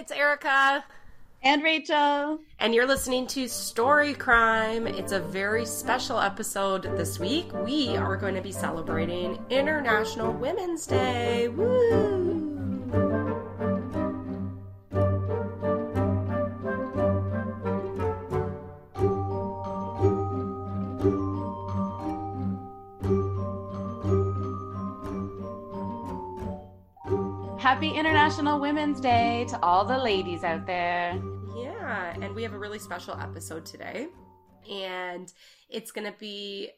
it's Erica. And Rachel. And you're listening to Story Crime. It's a very special episode this week. We are going to be celebrating International Women's Day. Woo! International Women's Day to all the ladies out there. Yeah, and we have a really special episode today. And it's going to be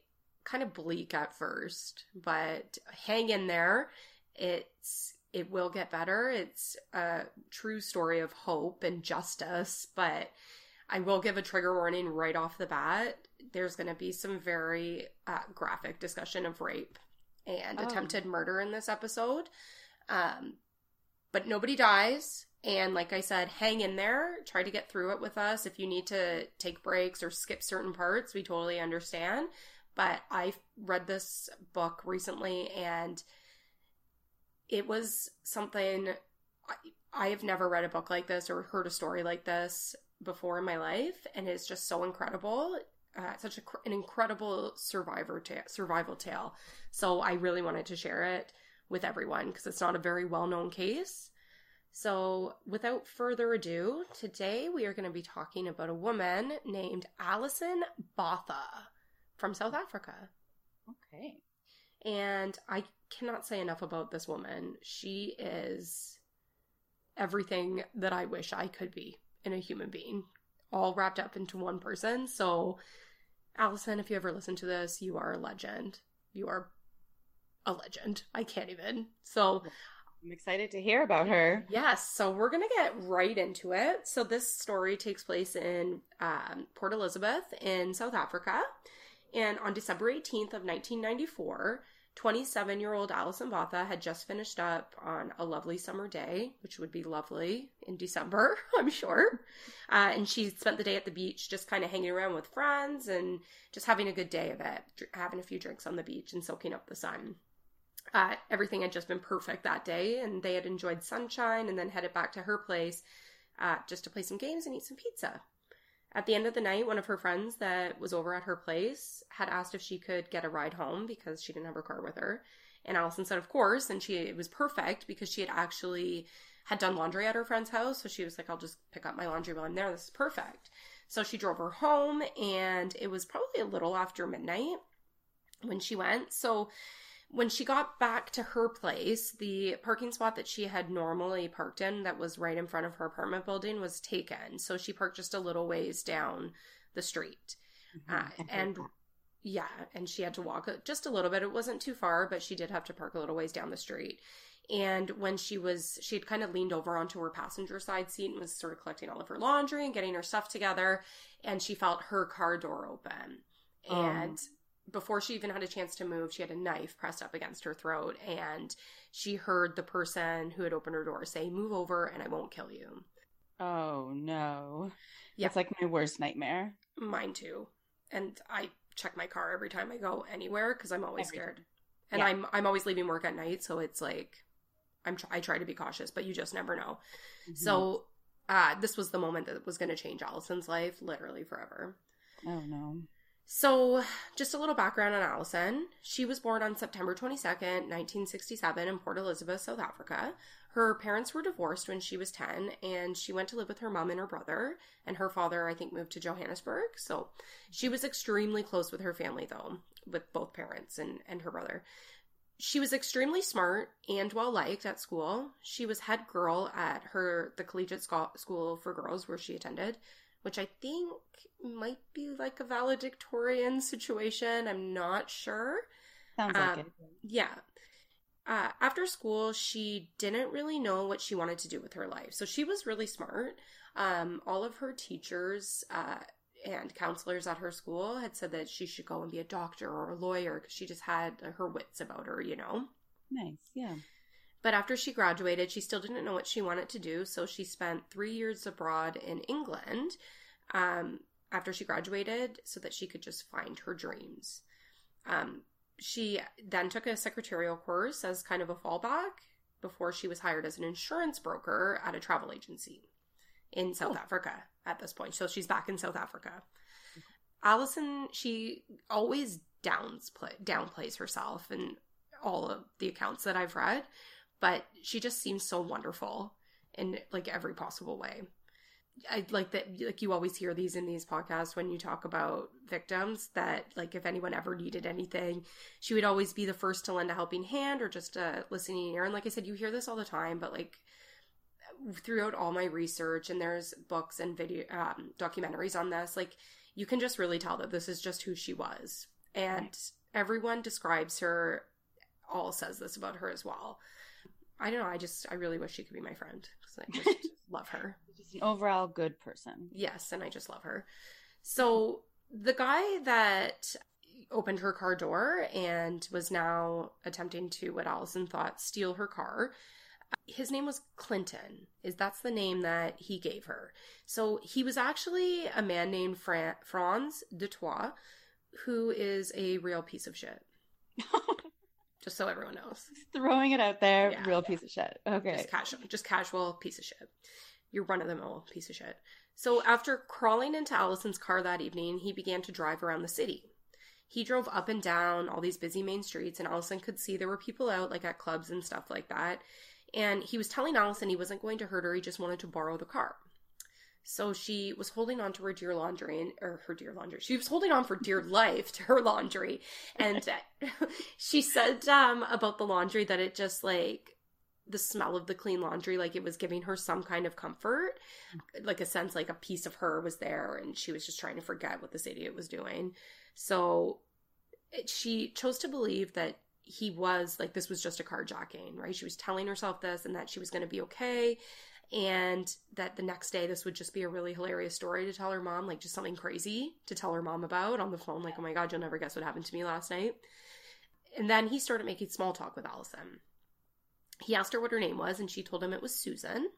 kind of bleak at first, but hang in there. It's it will get better. It's a true story of hope and justice, but I will give a trigger warning right off the bat. There's going to be some very uh, graphic discussion of rape and oh. attempted murder in this episode. Um, but nobody dies. And like I said, hang in there. Try to get through it with us. If you need to take breaks or skip certain parts, we totally understand. But I read this book recently and it was something I, I have never read a book like this or heard a story like this before in my life. And it's just so incredible. Uh, such a, an incredible survivor ta- survival tale. So I really wanted to share it with everyone because it's not a very well known case. So, without further ado, today we are going to be talking about a woman named Alison Botha from South Africa. Okay. And I cannot say enough about this woman. She is everything that I wish I could be in a human being, all wrapped up into one person. So, Alison, if you ever listen to this, you are a legend. You are a legend. I can't even. So I'm excited to hear about her. Yes. So we're going to get right into it. So this story takes place in um, Port Elizabeth in South Africa. And on December 18th of 1994, 27 year old Alison Botha had just finished up on a lovely summer day, which would be lovely in December, I'm sure. Uh, and she spent the day at the beach just kind of hanging around with friends and just having a good day of it, having a few drinks on the beach and soaking up the sun. Uh, everything had just been perfect that day, and they had enjoyed sunshine and then headed back to her place uh, just to play some games and eat some pizza. At the end of the night, one of her friends that was over at her place had asked if she could get a ride home because she didn't have her car with her. And Alison said, of course. And she, it was perfect because she had actually had done laundry at her friend's house. So she was like, I'll just pick up my laundry while I'm there. This is perfect. So she drove her home and it was probably a little after midnight when she went. So when she got back to her place, the parking spot that she had normally parked in, that was right in front of her apartment building, was taken. So she parked just a little ways down the street. Mm-hmm. Uh, and yeah, and she had to walk just a little bit. It wasn't too far, but she did have to park a little ways down the street. And when she was, she had kind of leaned over onto her passenger side seat and was sort of collecting all of her laundry and getting her stuff together. And she felt her car door open. Oh. And before she even had a chance to move, she had a knife pressed up against her throat, and she heard the person who had opened her door say, Move over and I won't kill you. Oh, no. Yeah. It's like my worst nightmare. Mine too. And I check my car every time I go anywhere because I'm always every scared. Time. And yeah. I'm I'm always leaving work at night, so it's like I'm I try to be cautious, but you just never know. Mm-hmm. So uh, this was the moment that was going to change Alison's life, literally forever. Oh no. So, just a little background on Alison. She was born on September 22nd, 1967, in Port Elizabeth, South Africa. Her parents were divorced when she was 10, and she went to live with her mom and her brother. And her father, I think, moved to Johannesburg. So, she was extremely close with her family, though, with both parents and, and her brother. She was extremely smart and well liked at school. She was head girl at her the collegiate school for girls where she attended which I think might be like a valedictorian situation. I'm not sure. Sounds like um, it. Yeah. Uh, after school, she didn't really know what she wanted to do with her life. So she was really smart. Um, all of her teachers uh, and counselors at her school had said that she should go and be a doctor or a lawyer because she just had her wits about her, you know? Nice, yeah. But after she graduated, she still didn't know what she wanted to do, so she spent three years abroad in England um, after she graduated so that she could just find her dreams. Um, she then took a secretarial course as kind of a fallback before she was hired as an insurance broker at a travel agency in South Oh. Africa at this point. So she's back in South Africa. Alison, she always downs downplays herself in all of the accounts that I've read, but she just seems so wonderful in like every possible way. I like that like you always hear these in these podcasts when you talk about victims that like if anyone ever needed anything, she would always be the first to lend a helping hand or just a listening ear. And like I said, you hear this all the time, but like throughout all my research and there's books and video um, documentaries on this, like you can just really tell that this is just who she was. And everyone describes her, all says this about her as well. I don't know. I just, I really wish she could be my friend because I just love her. Just an overall good person. Yes, and I just love her. So the guy that opened her car door and was now attempting to what Alison thought steal her car. Uh, his name was Clinton. Is that's the name that he gave her. So he was actually a man named Fran- Franz du Toit, who is a real piece of shit. Just so everyone knows. Throwing it out there, Yeah. real piece of shit. Okay. Just casual, just casual piece of shit. You're run of the mill piece of shit. So after crawling into Alison's car that evening, he began to drive around the city. He drove up and down all these busy main streets, and Alison could see there were people out, like at clubs and stuff like that. And he was telling Alison he wasn't going to hurt her; he just wanted to borrow the car. So she was holding on to her dear laundry and or her dear laundry. She was holding on for dear life to her laundry, and uh, she said um, about the laundry that it just like the smell of the clean laundry, like it was giving her some kind of comfort, like a sense like a piece of her was there, and she was just trying to forget what this idiot was doing. So it, she chose to believe that he was like this was just a carjacking, right? She was telling herself this, and that she was going to be okay and that the next day this would just be a really hilarious story to tell her mom like just something crazy to tell her mom about on the phone like oh my god you'll never guess what happened to me last night and then he started making small talk with alison he asked her what her name was and she told him it was susan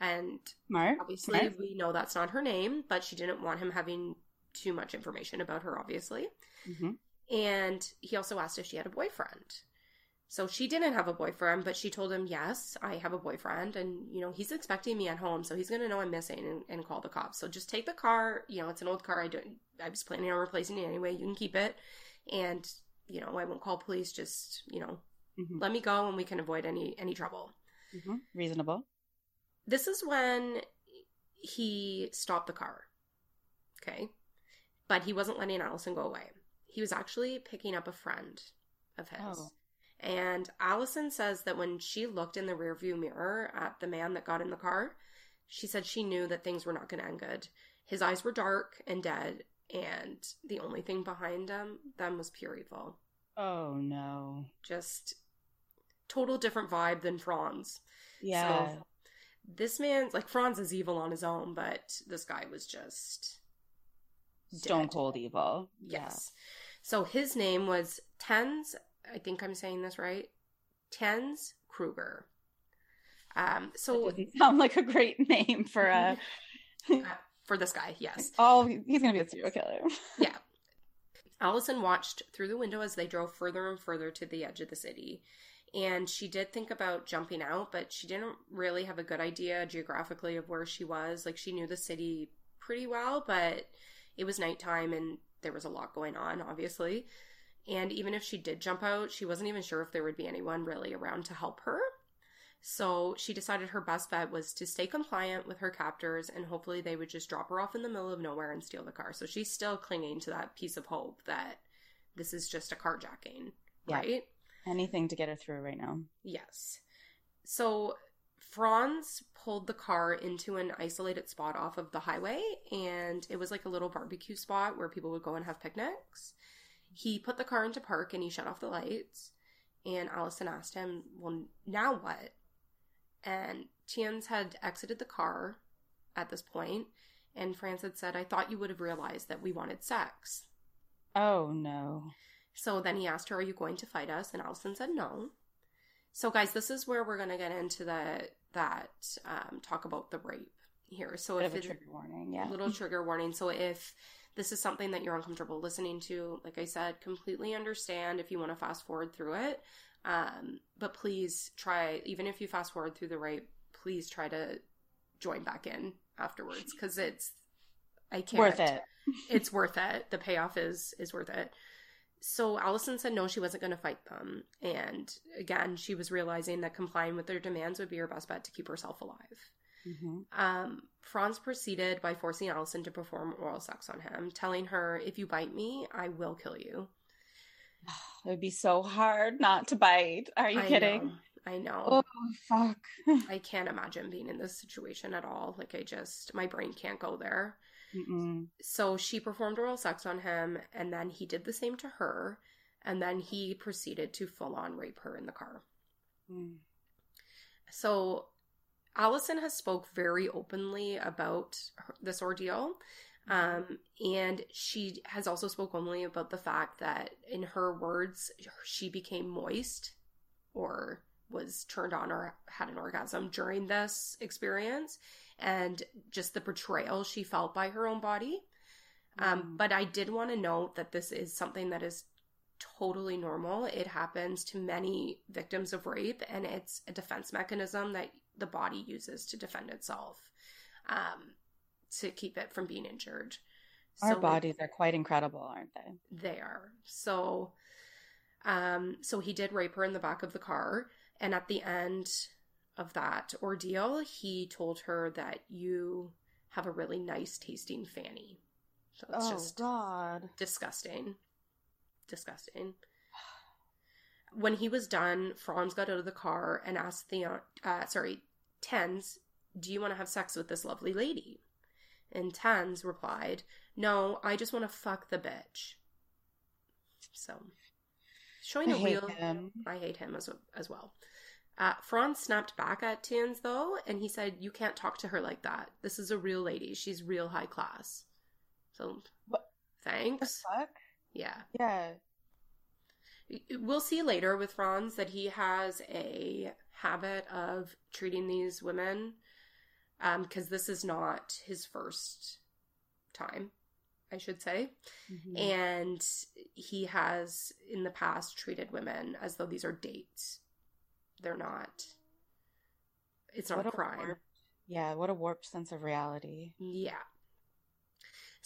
and Smart. obviously Smart. we know that's not her name but she didn't want him having too much information about her obviously hmm and he also asked if she had a boyfriend. So she didn't have a boyfriend, but she told him, Yes, I have a boyfriend. And, you know, he's expecting me at home. So he's going to know I'm missing and, and call the cops. So just take the car. You know, it's an old car. I don't, I was planning on replacing it anyway. You can keep it. And, you know, I won't call police. Just, you know, hmm let me go and we can avoid any, any trouble. hmm Reasonable. This is when he stopped the car. Okay. But he wasn't letting Alison go away. He was actually picking up a friend of his. Oh. And Alison says that when she looked in the rearview mirror at the man that got in the car, she said she knew that things were not going to end good. His eyes were dark and dead, and the only thing behind them, them was pure evil. Oh no. Just total different vibe than Franz. Yeah. So this man's like Franz is evil on his own, but this guy was just Stone dead. cold evil. Yes. So his name was Tens. I think I'm saying this right. Tens Kruger. Um. So sound like a great name for a. for this guy, yes, oh, he's gonna be a serial killer. yeah. Alison watched through the window as they drove further and further to the edge of the city. And she did think about jumping out, but she didn't really have a good idea geographically of where she was. Like, she knew the city pretty well, but it was nighttime and there was a lot going on, obviously. And even if she did jump out, she wasn't even sure if there would be anyone really around to help her. So she decided her best bet was to stay compliant with her captors and hopefully they would just drop her off in the middle of nowhere and steal the car. So she's still clinging to that piece of hope that this is just a carjacking, Yeah. right? Anything to get her through right now. Yes. So Franz pulled the car into an isolated spot off of the highway, and it was like a little barbecue spot where people would go and have picnics. He put the car into park and he shut off the lights. And Alison asked him, Well, now what? And Tiens had exited the car at this point, and Franz had said, I thought you would have realized that we wanted sex. Oh no. So then he asked her, Are you going to fight us? And Alison said no. So guys, this is where we're gonna get into the that um, talk about the rape here. So Bit if a trigger warning. Yeah. little trigger warning. So if this is something that you're uncomfortable listening to, like I said, completely understand if you want to fast forward through it. Um, but please try, even if you fast forward through the rape, please try to join back in afterwards because it's I can't Worth it. it's worth it. The payoff is is worth it. So Alison said no, she wasn't going to fight them, and again, she was realizing that complying with their demands would be her best bet to keep herself alive. Hmm Um, Franz proceeded by forcing Alison to perform oral sex on him, telling her, "If you bite me, I will kill you." It would be so hard not to bite. Are you I kidding? know, I know. Oh fuck. I can't imagine being in this situation at all. Like I just, my brain can't go there. Mm-mm. So she performed oral sex on him, and then he did the same to her, and then he proceeded to full on rape her in the car. Mm. So Alison has spoke very openly about her, this ordeal. Um, and she has also spoke openly about the fact that in her words, she became moist or was turned on or had an orgasm during this experience and just the betrayal she felt by her own body. Um, Mm. but I did want to note that this is something that is totally normal. It happens to many victims of rape, and it's a defense mechanism that the body uses to defend itself, um, to keep it from being injured. Our So, bodies are quite incredible, aren't they? They are. So, um, so he did rape her in the back of the car, and at the end of that ordeal, he told her that you have a really nice tasting fanny. So it's oh just God. disgusting. Disgusting. When he was done, Franz got out of the car and asked Theon, uh, sorry, Tens, do you want to have sex with this lovely lady? And Tens replied, no, I just want to fuck the bitch. So, showing I a real. him. I hate him as, as well. Uh, Franz snapped back at Tans, though, and he said, You can't talk to her like that. This is a real lady. She's real high class. So, What- thanks. fuck? Yeah. Yeah. We'll see later with Franz that he has a habit of treating these women because this is not his first time, I should say. Mhm. And he has in the past treated women as though these are dates. They're not. It's not What a a crime. warped- yeah, what a warped sense of reality. Yeah.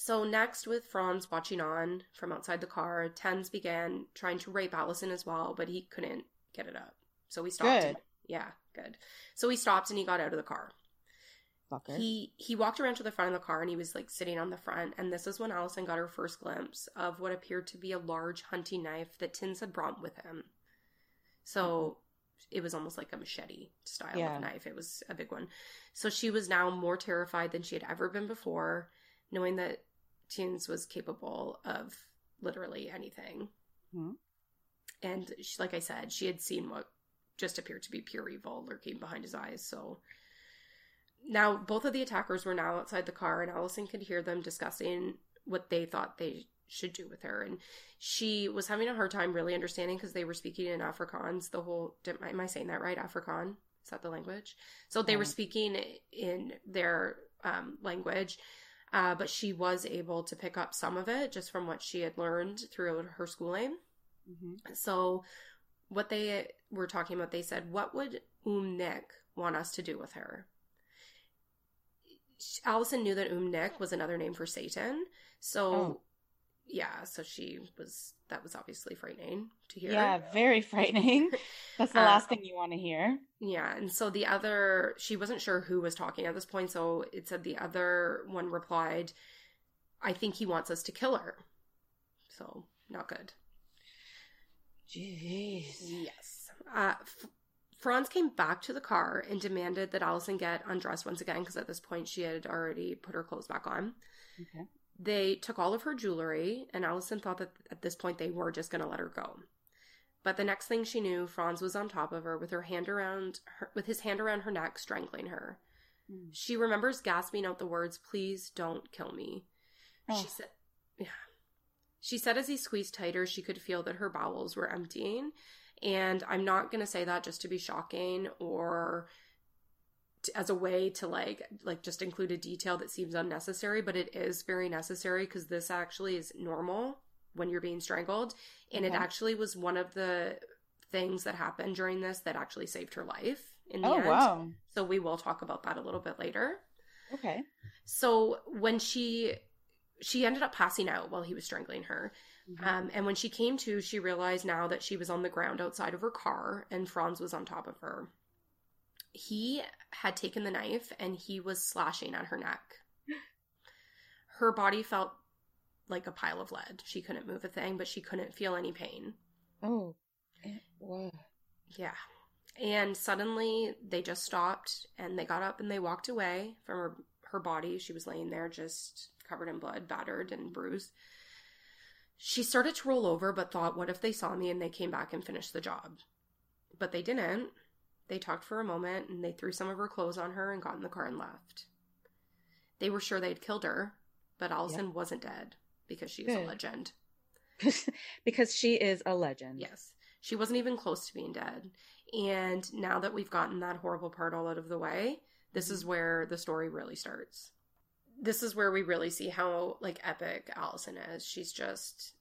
So next, with Franz watching on from outside the car, Tens began trying to rape Alison as well, but he couldn't get it up. So he stopped. Good. Yeah, good. So he stopped and he got out of the car. Fucker. He he walked around to the front of the car and he was like sitting on the front. And this is when Alison got her first glimpse of what appeared to be a large hunting knife that Tins had brought with him. So mm-hmm. it was almost like a machete style Yeah. of knife. It was a big one. So she was now more terrified than she had ever been before, knowing that Tins was capable of literally anything. Mhm. And she, like I said, she had seen what just appeared to be pure evil lurking behind his eyes. So now both of the attackers were now outside the car, and Alison could hear them discussing what they thought they should do with her. And she was having a hard time really understanding because they were speaking in Afrikaans. The whole, am I saying that right? Afrikaan? Is that the language? So they were speaking in their um, language. Uh, but she was able to pick up some of it just from what she had learned throughout her schooling. Mhm. So, what they were talking about, they said, What would Umnik want us to do with her? Alison knew that Umnik was another name for Satan. So, Oh. Yeah, so she was, that was obviously frightening to hear. Yeah, very frightening. That's the Uh, last thing you want to hear. Yeah, and so the other, she wasn't sure who was talking at this point, so it said the other one replied, I think he wants us to kill her. So, not good. Jeez. Yes. Uh, F- Franz came back to the car and demanded that Alison get undressed once again because at this point she had already put her clothes back on. Okay. They took all of her jewelry, and Alison thought that at this point they were just going to let her go. But the next thing she knew, Franz was on top of her with her hand around her, with his hand around her neck, strangling her. Mm. She remembers gasping out the words, "Please don't kill me." Oh. She said, "Yeah." She said as he squeezed tighter, she could feel that her bowels were emptying. And I'm not going to say that just to be shocking or to, as a way to like like just include a detail that seems unnecessary, but it is very necessary because this actually is normal when you're being strangled, and it actually was one of the things that happened during this that actually saved her life in the Oh, end. wow. So we will talk about that a little bit later. Okay. So when she she ended up passing out while he was strangling her. Mm-hmm. Um, and when she came to, she realized now that she was on the ground outside of her car and Franz was on top of her. He had taken the knife and he was slashing at her neck. Her body felt like a pile of lead. She couldn't move a thing, but she couldn't feel any pain. Oh. wow. Yeah. And suddenly they just stopped and they got up and they walked away from her, her body. She was laying there just covered in blood, battered and bruised. She started to roll over, but thought, what if they saw me and they came back and finished the job? But they didn't. They talked for a moment and they threw some of her clothes on her and got in the car and left. They were sure they'd killed her, but Alison wasn't dead because she is a hmm. legend. because she is a legend. Yes. She wasn't even close to being dead. And now that we've gotten that horrible part all out of the way, this is mm-hmm. where the story really starts. This is where we really see how like epic Alison is. She's just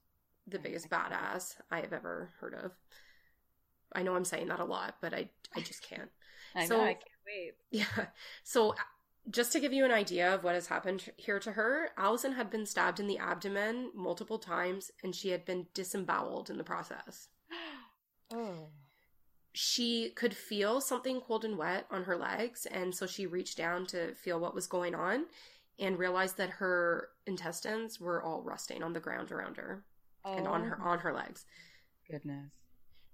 the biggest badass I have ever heard of. I know I'm saying that a lot, but I I just can't. I So- know. I can't wait. Yeah. So, just to give you an idea of what has happened here to her, Alison had been stabbed in the abdomen multiple times and she had been disemboweled in the process. Oh. She could feel something cold and wet on her legs, and so she reached down to feel what was going on and realized that her intestines were all rusting on the ground around her and on her oh. on her legs. Goodness.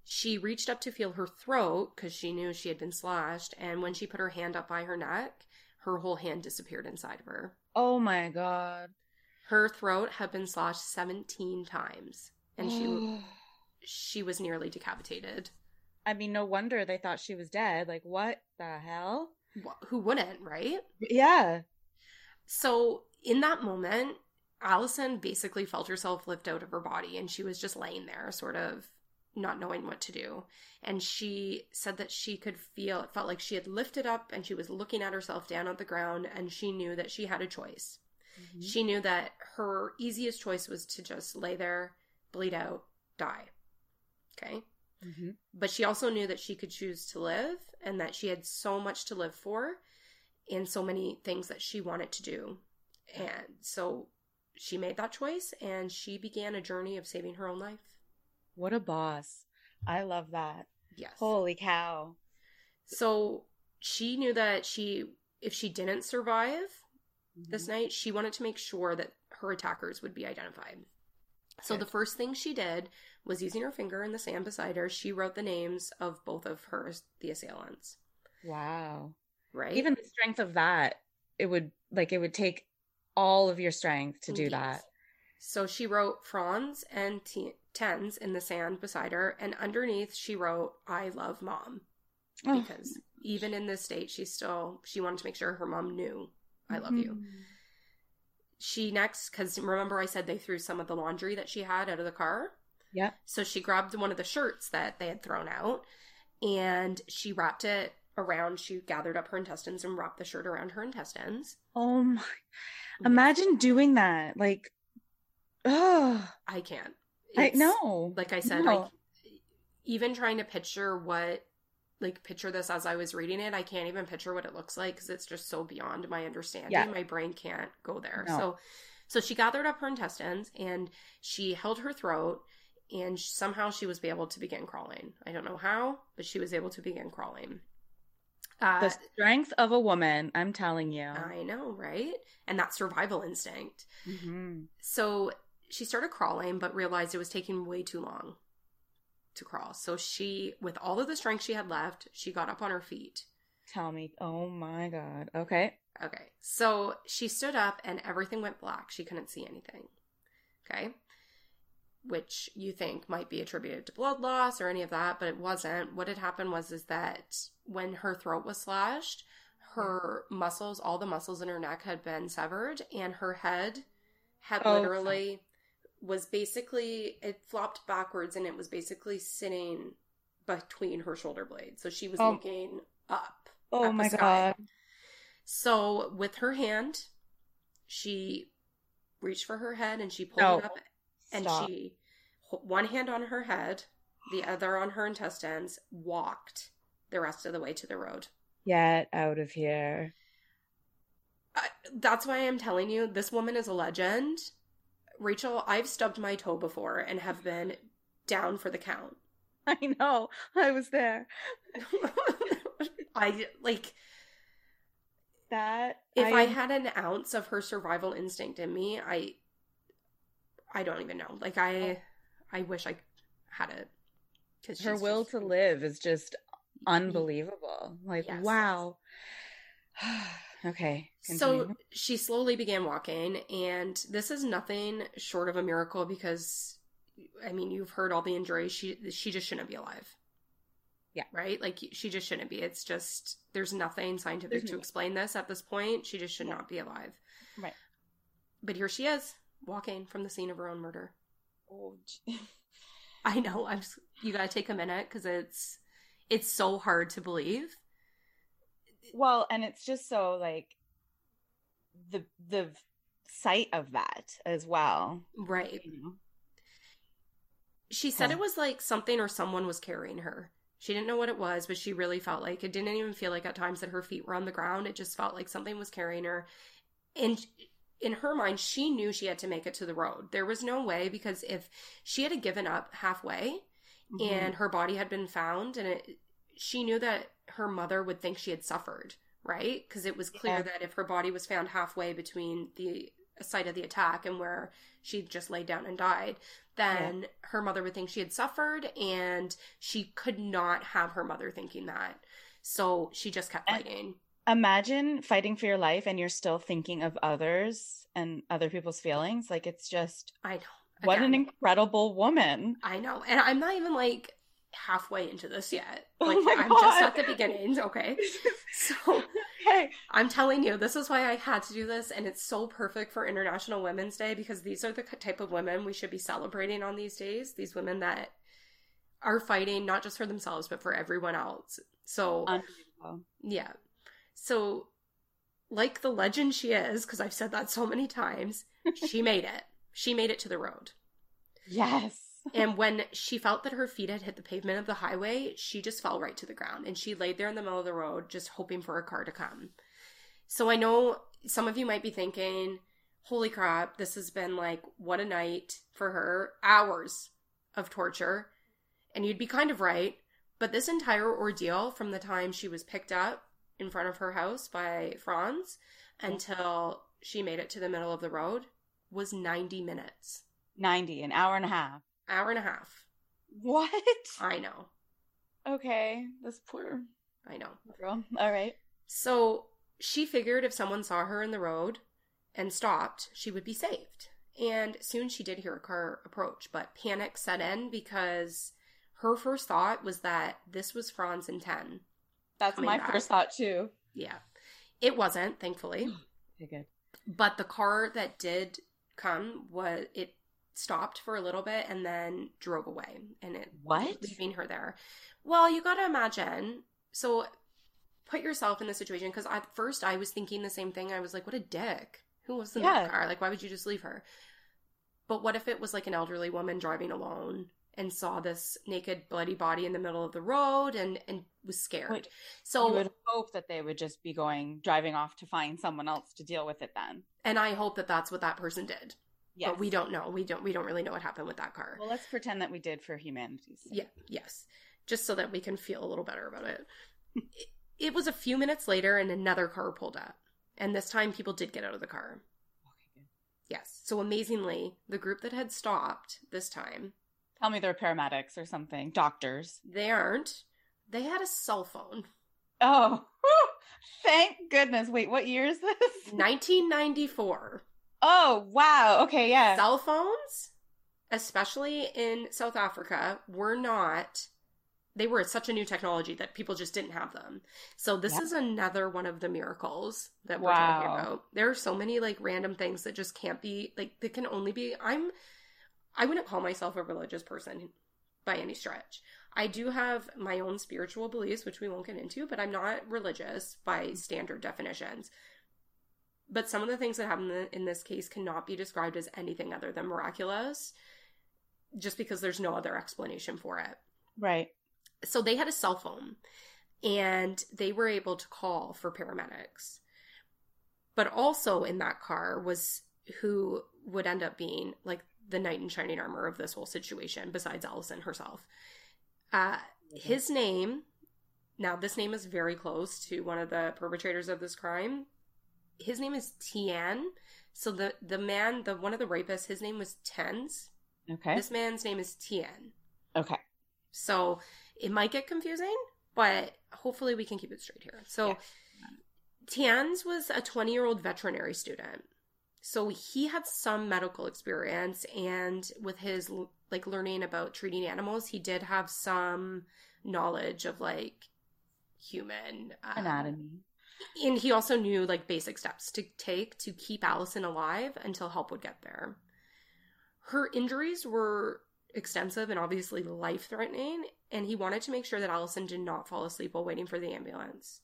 She reached up to feel her throat because she knew she had been slashed, and when she put her hand up by her neck, her whole hand disappeared inside of her. Oh my god. Her throat had been slashed 17 times, and she she was nearly decapitated. I mean, no wonder they thought she was dead. Like, what the hell? Who wouldn't, right? Yeah. So, in that moment, Alison basically felt herself lift out of her body, and she was just laying there, sort of not knowing what to do. And she said that she could feel it felt like she had lifted up and she was looking at herself down on the ground, and she knew that she had a choice. She knew that her easiest choice was to just lay there, bleed out, die. Okay. hmm But she also knew that she could choose to live and that she had so much to live for and so many things that she wanted to do. And so she made that choice and she began a journey of saving her own life. What a boss. I love that. Yes. Holy cow. So she knew that she, if she didn't survive this Mhm. night, she wanted to make sure that her attackers would be identified. So the first thing she did was using her finger in the sand beside her, she wrote the names of both of her, the assailants. Wow. Right? Even the strength of that, it would like it would take all of your strength to do Yes. that. So she wrote Franz and T- Tens in the sand beside her, and underneath she wrote "I love mom" Oh. because even in this state, she still she wanted to make sure her mom knew I love you. Mhm. She next, because remember I said they threw some of the laundry that she had out of the car. Yeah. So she grabbed one of the shirts that they had thrown out, and she wrapped it around. She gathered up her intestines and wrapped the shirt around her intestines. Oh my. Imagine doing that. Like, oh, I can't. I know. like I said, No. I even trying to picture what like picture this as I was reading it, I can't even picture what it looks like because it's just so beyond my understanding. Yeah. My brain can't go there. No. So so she gathered up her intestines and she held her throat and somehow she was able to begin crawling. I don't know how, but she was able to begin crawling. Uh, the strength of a woman, I'm telling you. I know, right? And that survival instinct. Mhm. So she started crawling, but realized it was taking way too long to crawl. So she, with all of the strength she had left, she got up on her feet. Tell me. Oh my God. Okay. Okay. So she stood up and everything went black. She couldn't see anything. Okay. Which you think might be attributed to blood loss or any of that, but it wasn't. What had happened was is that when her throat was slashed, her muscles, all the muscles in her neck had been severed and her head had Oh, literally was basically it flopped backwards and it was basically sitting between her shoulder blades. So she was Oh. looking up. Oh my. God. So with her hand, she reached for her head and she pulled No. it up and Stop. she one hand on her head the other on her intestines, walked the rest of the way to the road. Get out of here. I, that's why I'm telling you, this woman is a legend. Rachel, I've stubbed my toe before and have been down for the count. I know. I was there. I like that. if I, had an ounce of her survival instinct in me, I I don't even know. Like I oh. I wish I had it. Cuz her will to live is just unbelievable. Like yes. wow. okay. Continue. So she slowly began walking and this is nothing short of a miracle because I mean, you've heard all the injuries. She she just shouldn't be alive. Yeah. Right? Like she just shouldn't be. It's just there's nothing scientific there's to no explain this at this point. She just should yeah. not be alive. Right. But here she is, walking from the scene of her own murder. Oh. I know. I'm just, you got to take a minute cuz it's it's so hard to believe. Well, and it's just so like the the sight of that as well. Right. You know? She said it was like something or someone was carrying her. She didn't know what it was, but she really felt like it didn't even feel like at times that her feet were on the ground. It just felt like something was carrying her. And in her mind, she knew she had to make it to the road. There was no way because if she had given up halfway mm-hmm. and her body had been found, and it, she knew that her mother would think she had suffered, right? Because it was clear yeah. that if her body was found halfway between the site of the attack and where she just laid down and died, then yeah. her mother would think she had suffered and she could not have her mother thinking that. So she just kept fighting. Imagine fighting for your life and you're still thinking of others and other people's feelings. Like it's just I know. What an incredible woman. I know. And I'm not even like halfway into this yet. Oh like oh I'm God. just at the beginning, okay? So okay. I'm telling you, this is why I had to do this and it's so perfect for International Women's Day because these are the type of women we should be celebrating on these days. These women that are fighting not just for themselves but for everyone else. So yeah. So like the legend she is because I've said that so many times, she made it. She made it to the road. Yes and when she felt that her feet had hit the pavement of the highway, she just fell right to the ground and she laid there in the middle of the road just hoping for a car to come. So I know some of you might be thinking, holy crap, this has been like what a night for her, hours of torture. And you'd be kind of right. But this entire ordeal from the time she was picked up in front of her house by Franz until she made it to the middle of the road was 90 minutes. 90, an hour and a half hour and a half. What? I know. Okay, this poor. I know. Girl. All right. So she figured if someone saw her in the road and stopped, she would be saved. And soon she did hear a car approach, but panic set in because her first thought was that this was Franz and Ten. That's my back. first thought too. Yeah. It wasn't, thankfully. okay, good. But the car that did come was it stopped for a little bit and then drove away and it what? leaving her there. Well you got to imagine so put yourself in the situation because at first i was thinking the same thing. I was like what a dick. Who was in yeah. that car? Like why would you just leave her? But what if it was like an elderly woman driving alone and saw this naked bloody body in the middle of the road and and was scared? Wait, so you would hope that they would just be going driving off to find someone else to deal with it then. And i hope that that's what that person did Yes. But we don't know. We don't we don't really know what happened with that car. Well, let's pretend that we did for humanity's sake. Yeah, yes. Just so that we can feel a little better about it. it. It was a few minutes later and another car pulled up. And this time people did get out of the car. Okay, good. Yes. So amazingly, the group that had stopped this time Tell me they're paramedics or something. Doctors. They aren't. They had a cell phone. Oh. Thank goodness. Wait, what year is this? 1994. Oh, wow. Okay, yeah. Cell phones, especially in South Africa, were not they were such a new technology that people just didn't have them. So this is another one of the miracles that we're wow. talking about. There are so many like random things that just can't be like that can only be I'm I wouldn't call myself a religious person by any stretch. I do have my own spiritual beliefs, which we won't get into, but I'm not religious by mm. standard definitions. But some of the things that happen in this case cannot be described as anything other than miraculous, just because there's no other explanation for it. Right. So they had a cell phone and they were able to call for paramedics. But also in that car was who would end up being like the knight in shining armor of this whole situation, besides Alison herself. Uh, his name, now this name is very close to one of the perpetrators of this crime. His name is Tian. So the the man, the one of the rapists, his name was Tens. Okay. This man's name is Tian. Okay. So it might get confusing, but hopefully we can keep it straight here. So Yeah. Tian's was a 20 year old veterinary student. So he had some medical experience, and with his like learning about treating animals, he did have some knowledge of like human um, Anatomy. And he also knew like basic steps to take to keep Alison alive until help would get there. Her injuries were extensive and obviously life threatening, and he wanted to make sure that Alison did not fall asleep while waiting for the ambulance.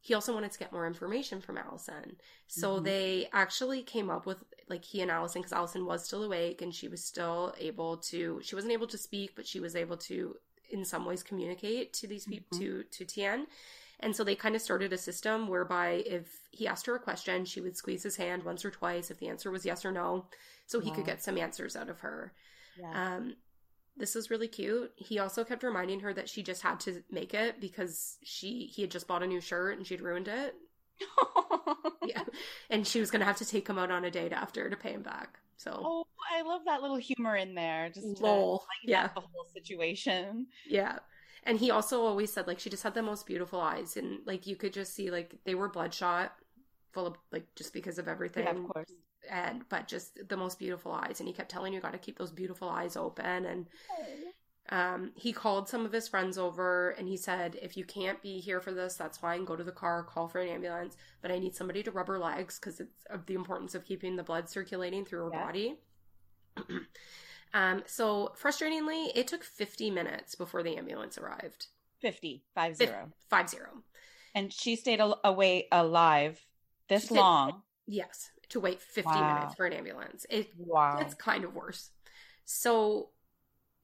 He also wanted to get more information from Alison. So Mhm. they actually came up with, like, he and Alison, because Alison was still awake and she was still able to, she wasn't able to speak, but she was able to, in some ways, communicate to these people, Mhm. to, to Tien. And so they kind of started a system whereby if he asked her a question, she would squeeze his hand once or twice if the answer was yes or no, so he could get some answers out of her. Yeah. Um, this was really cute. He also kept reminding her that she just had to make it because she he had just bought a new shirt and she'd ruined it. Yeah, and she was gonna have to take him out on a date after to pay him back. So oh, I love that little humor in there. Just to lol, yeah, up the whole situation. yeah. And he also always said like she just had the most beautiful eyes, and like you could just see like they were bloodshot, full of like just because of everything. Yeah, of course. and but just the most beautiful eyes and he kept telling you got to keep those beautiful eyes open and um, he called some of his friends over and he said if you can't be here for this that's fine go to the car call for an ambulance but i need somebody to rub her legs because it's of the importance of keeping the blood circulating through her Yeah. body um, so frustratingly it took 50 minutes before the ambulance arrived 50, five zero. five zero And she stayed al- away alive this stayed- long. yes to wait 50 Wow. minutes for an ambulance it Wow. It's kind of worse. So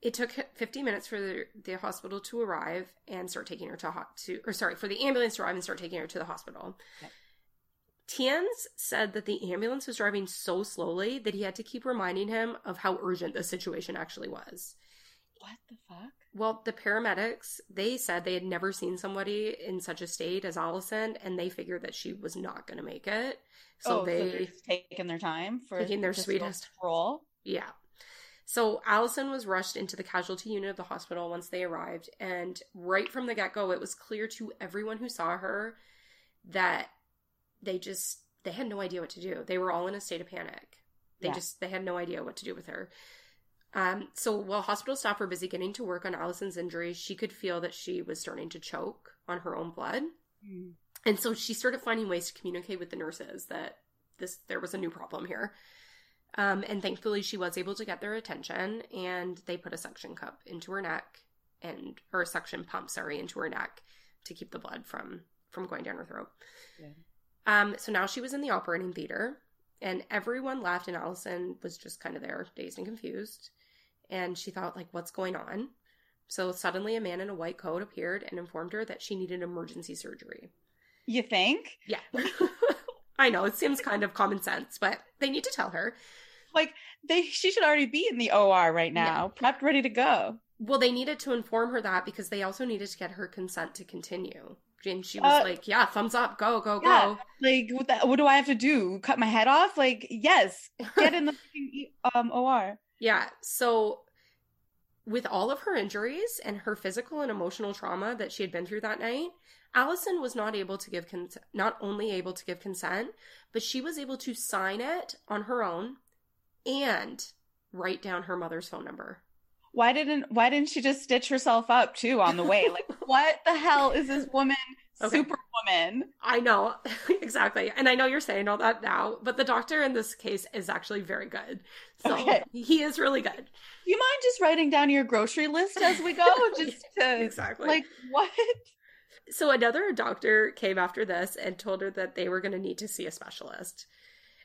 it took 50 minutes for the, the hospital to arrive and start taking her to hot to or sorry for the ambulance to arrive and start taking her to the hospital. Okay. Tienz said that the ambulance was driving so slowly that he had to keep reminding him of how urgent the situation actually was. what the fuck? Well, the paramedics, they said they had never seen somebody in such a state as Alison, and they figured that she was not going to make it. So oh, they so taking their time for Taking their sweetest. role. Yeah. So Alison was rushed into the casualty unit of the hospital once they arrived, and right from the get go, it was clear to everyone who saw her that they just they had no idea what to do. They were all in a state of panic. They Yeah. just they had no idea what to do with her. Um, so while hospital staff were busy getting to work on Alison's injuries, she could feel that she was starting to choke on her own blood. And so she started finding ways to communicate with the nurses that this there was a new problem here. Um, and thankfully, she was able to get their attention, and they put a suction cup into her neck, and or a suction pump, sorry, into her neck to keep the blood from from going down her throat. Good. Um, so now she was in the operating theater, and everyone left, and Alison was just kind of there, dazed and confused, and she thought like, "What's going on?" So suddenly, a man in a white coat appeared and informed her that she needed emergency surgery. You think? Yeah. I know it seems kind of common sense, but they need to tell her. Like they she should already be in the OR right Yeah. now, prepped, ready to go. Well, they needed to inform her that because they also needed to get her consent to continue. And she was Uh, like, "Yeah, thumbs up, go, go, Yeah. Like what, the, what do I have to do? Cut my head off? Like yes, get in the um OR. yeah. So, with all of her injuries and her physical and emotional trauma that she had been through that night, Alison was not able to give cons- not only able to give consent, but she was able to sign it on her own and write down her mother's phone number. Why didn't why didn't she just stitch herself up too on the way? Like what the hell is this woman Okay. superwoman? I know, exactly. And I know you're saying all that now, but the doctor in this case is actually very good. So Okay. he is really good. Do you mind just writing down your grocery list as we go? Just to Exactly. like what? so another doctor came after this and told her that they were going to need to see a specialist.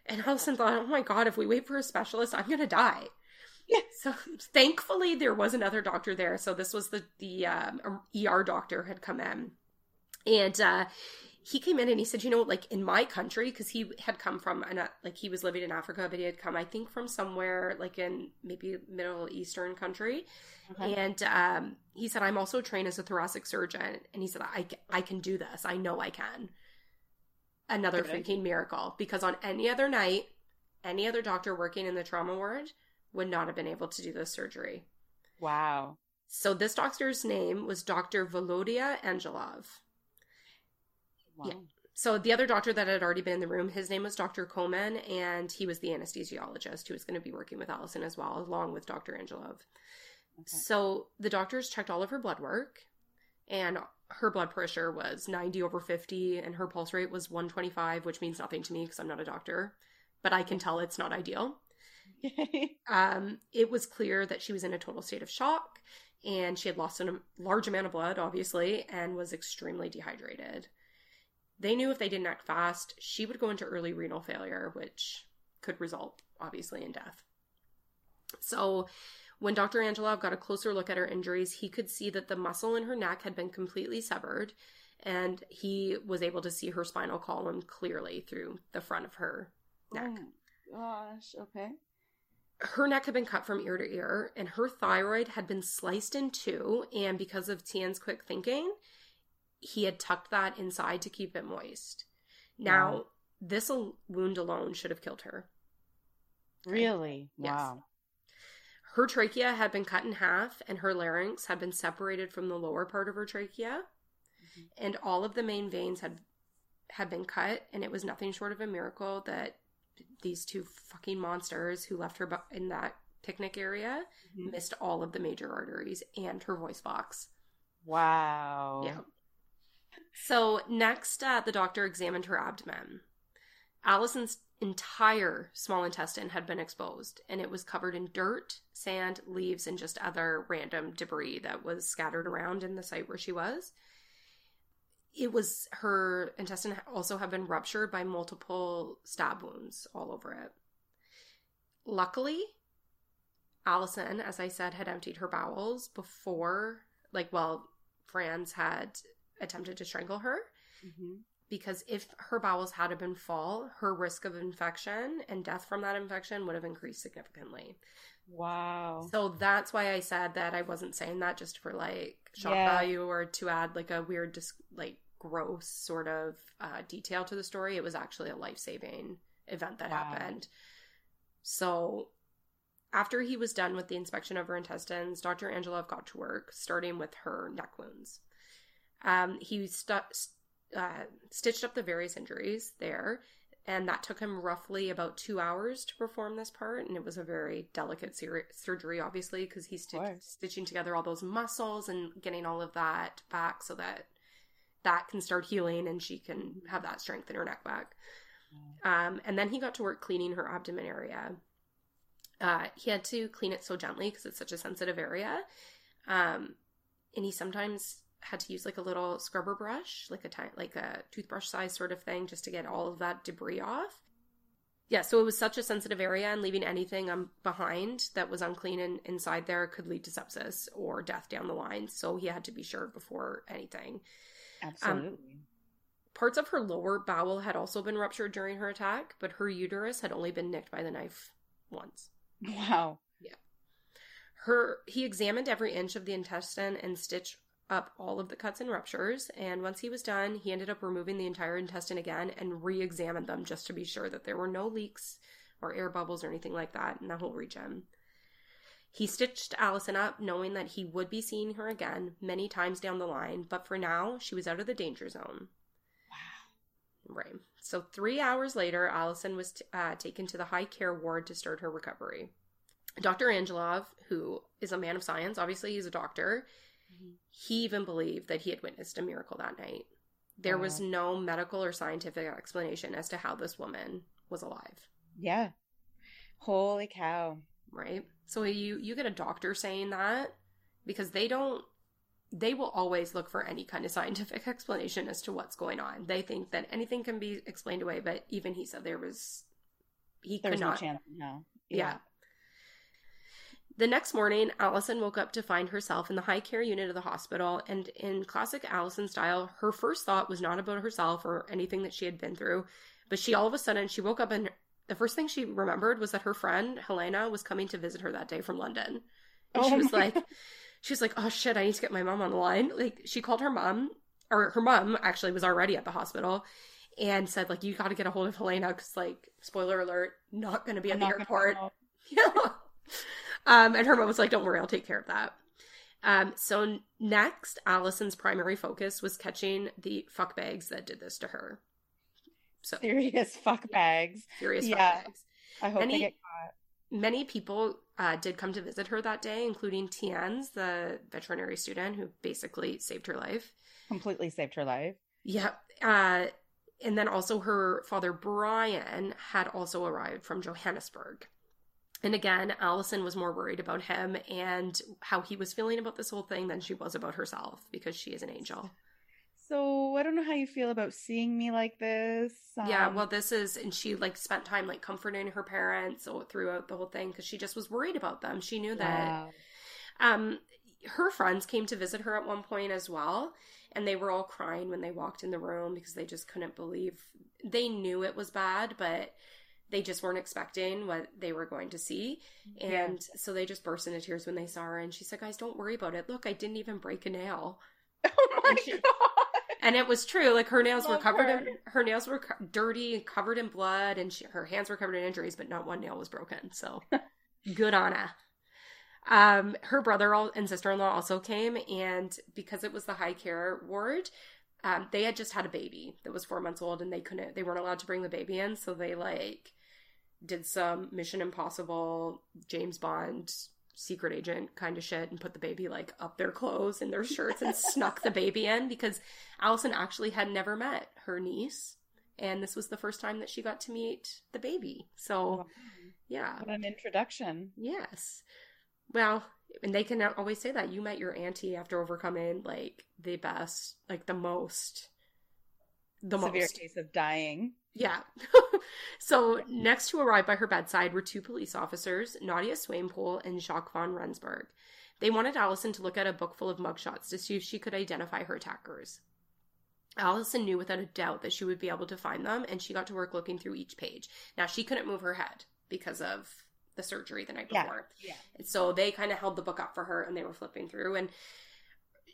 And Alison thought, oh my God, if we wait for a specialist, I'm going to die. So thankfully there was another doctor there. So this was the the um, ER doctor had come in, and uh, he came in and he said, you know, like in my country, because he had come from an, like he was living in Africa, but he had come, I think, from somewhere like in maybe Middle Eastern country. Okay. And um, he said, I'm also trained as a thoracic surgeon. And he said, I, I can do this. I know I can. Another okay. freaking miracle. Because on any other night, any other doctor working in the trauma ward would not have been able to do the surgery. Wow. So this doctor's name was Dr. Volodya Angelov. Wow. Yeah. So the other doctor that had already been in the room, his name was Dr. Coleman, and he was the anesthesiologist who was going to be working with Alison as well, along with Dr. Angelov. Okay. So the doctors checked all of her blood work, and her blood pressure was 90 over 50, and her pulse rate was 125, which means nothing to me because I'm not a doctor, but I can tell it's not ideal. um, it was clear that she was in a total state of shock, and she had lost a large amount of blood, obviously, and was extremely dehydrated. They knew if they didn't act fast, she would go into early renal failure, which could result, obviously, in death. So, when Dr. Angelov got a closer look at her injuries, he could see that the muscle in her neck had been completely severed, and he was able to see her spinal column clearly through the front of her neck. Oh, gosh, okay. Her neck had been cut from ear to ear, and her thyroid had been sliced in two. And because of Tian's quick thinking, he had tucked that inside to keep it moist. Now, wow. this wound alone should have killed her. Really? Yes. Wow. Her trachea had been cut in half, and her larynx had been separated from the lower part of her trachea, mm-hmm. and all of the main veins had had been cut, and it was nothing short of a miracle that these two fucking monsters who left her in that picnic area mm-hmm. missed all of the major arteries and her voice box. Wow. Yeah. So next, uh, the doctor examined her abdomen. Alison's entire small intestine had been exposed, and it was covered in dirt, sand, leaves, and just other random debris that was scattered around in the site where she was. It was her intestine also had been ruptured by multiple stab wounds all over it. Luckily, Alison, as I said, had emptied her bowels before, like, well, Franz had attempted to strangle her. Mm-hmm. Because if her bowels had been full, her risk of infection and death from that infection would have increased significantly. Wow. So that's why I said that I wasn't saying that just for like shock yeah. value or to add like a weird, dis- like gross sort of uh, detail to the story. It was actually a life saving event that wow. happened. So after he was done with the inspection of her intestines, Dr. Angelov got to work, starting with her neck wounds. Um, he st- uh, stitched up the various injuries there, and that took him roughly about two hours to perform this part. And it was a very delicate ser- surgery, obviously, because he's st- stitching together all those muscles and getting all of that back so that that can start healing and she can have that strength in her neck back. Um, and then he got to work cleaning her abdomen area. Uh, he had to clean it so gently because it's such a sensitive area. Um, and he sometimes had to use like a little scrubber brush, like a t- like a toothbrush size sort of thing, just to get all of that debris off. Yeah, so it was such a sensitive area, and leaving anything um, behind that was unclean and inside there could lead to sepsis or death down the line. So he had to be sure before anything. Absolutely. Um, parts of her lower bowel had also been ruptured during her attack, but her uterus had only been nicked by the knife once. Wow. Yeah. Her he examined every inch of the intestine and stitched up all of the cuts and ruptures, and once he was done, he ended up removing the entire intestine again and re examined them just to be sure that there were no leaks or air bubbles or anything like that in the whole region. He stitched Alison up, knowing that he would be seeing her again many times down the line, but for now, she was out of the danger zone. Wow. Right. So, three hours later, Alison was t- uh, taken to the high care ward to start her recovery. Dr. Angelov, who is a man of science, obviously he's a doctor, he even believed that he had witnessed a miracle that night. There was no medical or scientific explanation as to how this woman was alive. Yeah. Holy cow. Right? So you you get a doctor saying that because they don't they will always look for any kind of scientific explanation as to what's going on. They think that anything can be explained away, but even he said there was he There's could not. No chance. No. Yeah. yeah. The next morning, Alison woke up to find herself in the high care unit of the hospital, and in classic Alison style, her first thought was not about herself or anything that she had been through, but she all of a sudden she woke up and the first thing she remembered was that her friend Helena was coming to visit her that day from London. And Oh she was like God. she was like, "Oh shit, I need to get my mom on the line." Like she called her mom or her mom actually was already at the hospital and said like, "You got to get a hold of Helena cuz like spoiler alert, not going to be at I'm the airport." Yeah. Um, and her mom was like, "Don't worry, I'll take care of that." Um, so next, Alison's primary focus was catching the fuckbags that did this to her. So Serious fuck bags. Serious Yeah. fuckbags. I hope Any- they get caught. Many people uh, did come to visit her that day, including Tienz, the veterinary student who basically saved her life. Completely saved her life. Yep. Uh, and then also her father Brian had also arrived from Johannesburg. And again, Alison was more worried about him and how he was feeling about this whole thing than she was about herself because she is an angel. So I don't know how you feel about seeing me like this. yeah, Um, well, this is, and she like spent time like comforting her parents throughout the whole thing because she just was worried about them. She knew that wow. Um, her friends came to visit her at one point as well, and they were all crying when they walked in the room because they just couldn't believe they knew it was bad, but they just weren't expecting what they were going to see. Yeah. And so they just burst into tears when they saw her. And she said, Guys, don't worry about it. Look, I didn't even break a nail. Oh my And she- god. And it was true. Like her nails were covered her. in her nails were co- dirty and covered in blood, and she, her hands were covered in injuries, but not one nail was broken. So good on her. Um, her brother and sister in law also came, and because it was the high care ward, um, they had just had a baby that was four months old, and they couldn't, they weren't allowed to bring the baby in, so they like did some Mission Impossible, James Bond, secret agent kind of shit, and put the baby like up their clothes and their shirts and snuck the baby in because Alison actually had never met her niece, and this was the first time that she got to meet the baby. So, yeah, What an introduction. yes. Well, and they can always say that you met your auntie after overcoming like the best, like the most, the Severe most. case of dying. Yeah. so next to arrive by her bedside were two police officers, Nadia Swanepoel and Jacques van Rensburg. They wanted Alison to look at a book full of mugshots to see if she could identify her attackers. Alison knew without a doubt that she would be able to find them, and she got to work looking through each page. Now, she couldn't move her head because of the surgery the night Yeah. before. Yeah. And so they kind of held the book up for her and they were flipping through. And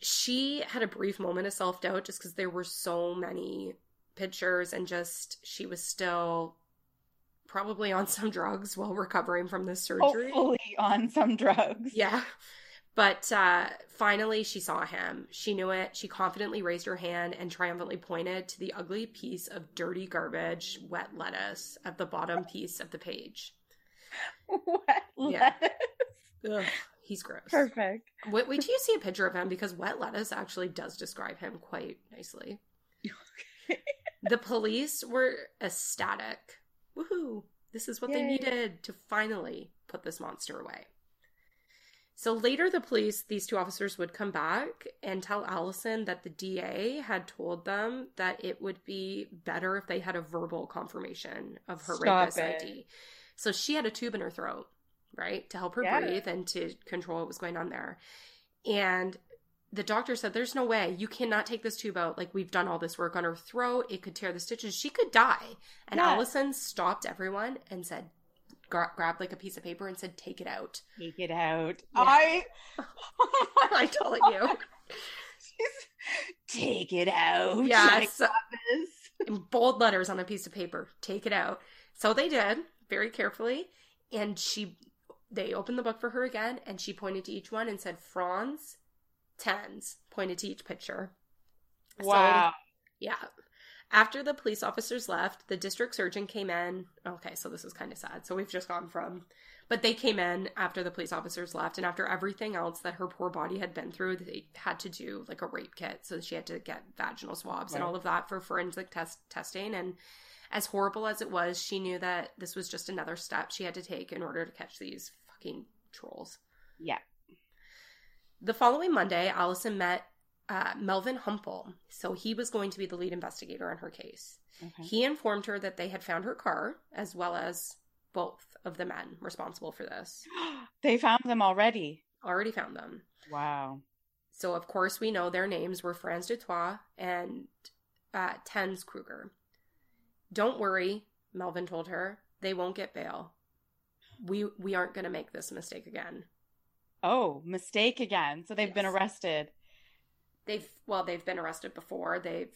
she had a brief moment of self doubt just because there were so many pictures and just she was still probably on some drugs while recovering from this surgery. Hopefully on some drugs. Yeah. But uh, finally, she saw him. She knew it. She confidently raised her hand and triumphantly pointed to the ugly piece of dirty garbage, wet lettuce, at the bottom piece of the page. Wet Yeah. lettuce. Ugh, he's gross. Perfect. Wait, wait till you see a picture of him because wet lettuce actually does describe him quite nicely. the police were ecstatic. Woohoo! This is what they needed to finally put this monster away. So later, the police, these two officers would come back and tell Alison that the DA had told them that it would be better if they had a verbal confirmation of her Stop rapist it. ID. So she had a tube in her throat, right, to help her Yeah. breathe and to control what was going on there. And the doctor said, There's no way. You cannot take this tube out. Like, we've done all this work on her throat. It could tear the stitches. She could die. And Yeah. Alison stopped everyone and said, gra- grabbed like a piece of paper and said, Take it out. Take it out. Yeah. I. I told you. Take it out. Yes. I So, this. in bold letters on a piece of paper, take it out. So they did very carefully. And she, they opened the book for her again and she pointed to each one and said, Franz, tens, pointed to each picture. So- Wow. Yeah. After the police officers left, the district surgeon came in. Okay, so this is kind of sad. So we've just gone from, but they came in after the police officers left, and after everything else that her poor body had been through, they had to do like a rape kit. So she had to get vaginal swabs and all of that for forensic test testing. And as horrible as it was, she knew that this was just another step she had to take in order to catch these fucking trolls. Yeah. The following Monday, Alison met uh, Melvin Humpel. So he was going to be the lead investigator in her case. Okay. He informed her that they had found her car as well as both of the men responsible for this. they found them already. Already found them. Wow. So, of course, we know their names were Franz du Toit and uh, Tens Kruger. Don't worry, Melvin told her. They won't get bail. We we aren't going to make this mistake again. Oh, mistake again. So they've Yes. been arrested. They've well, they've been arrested before. They've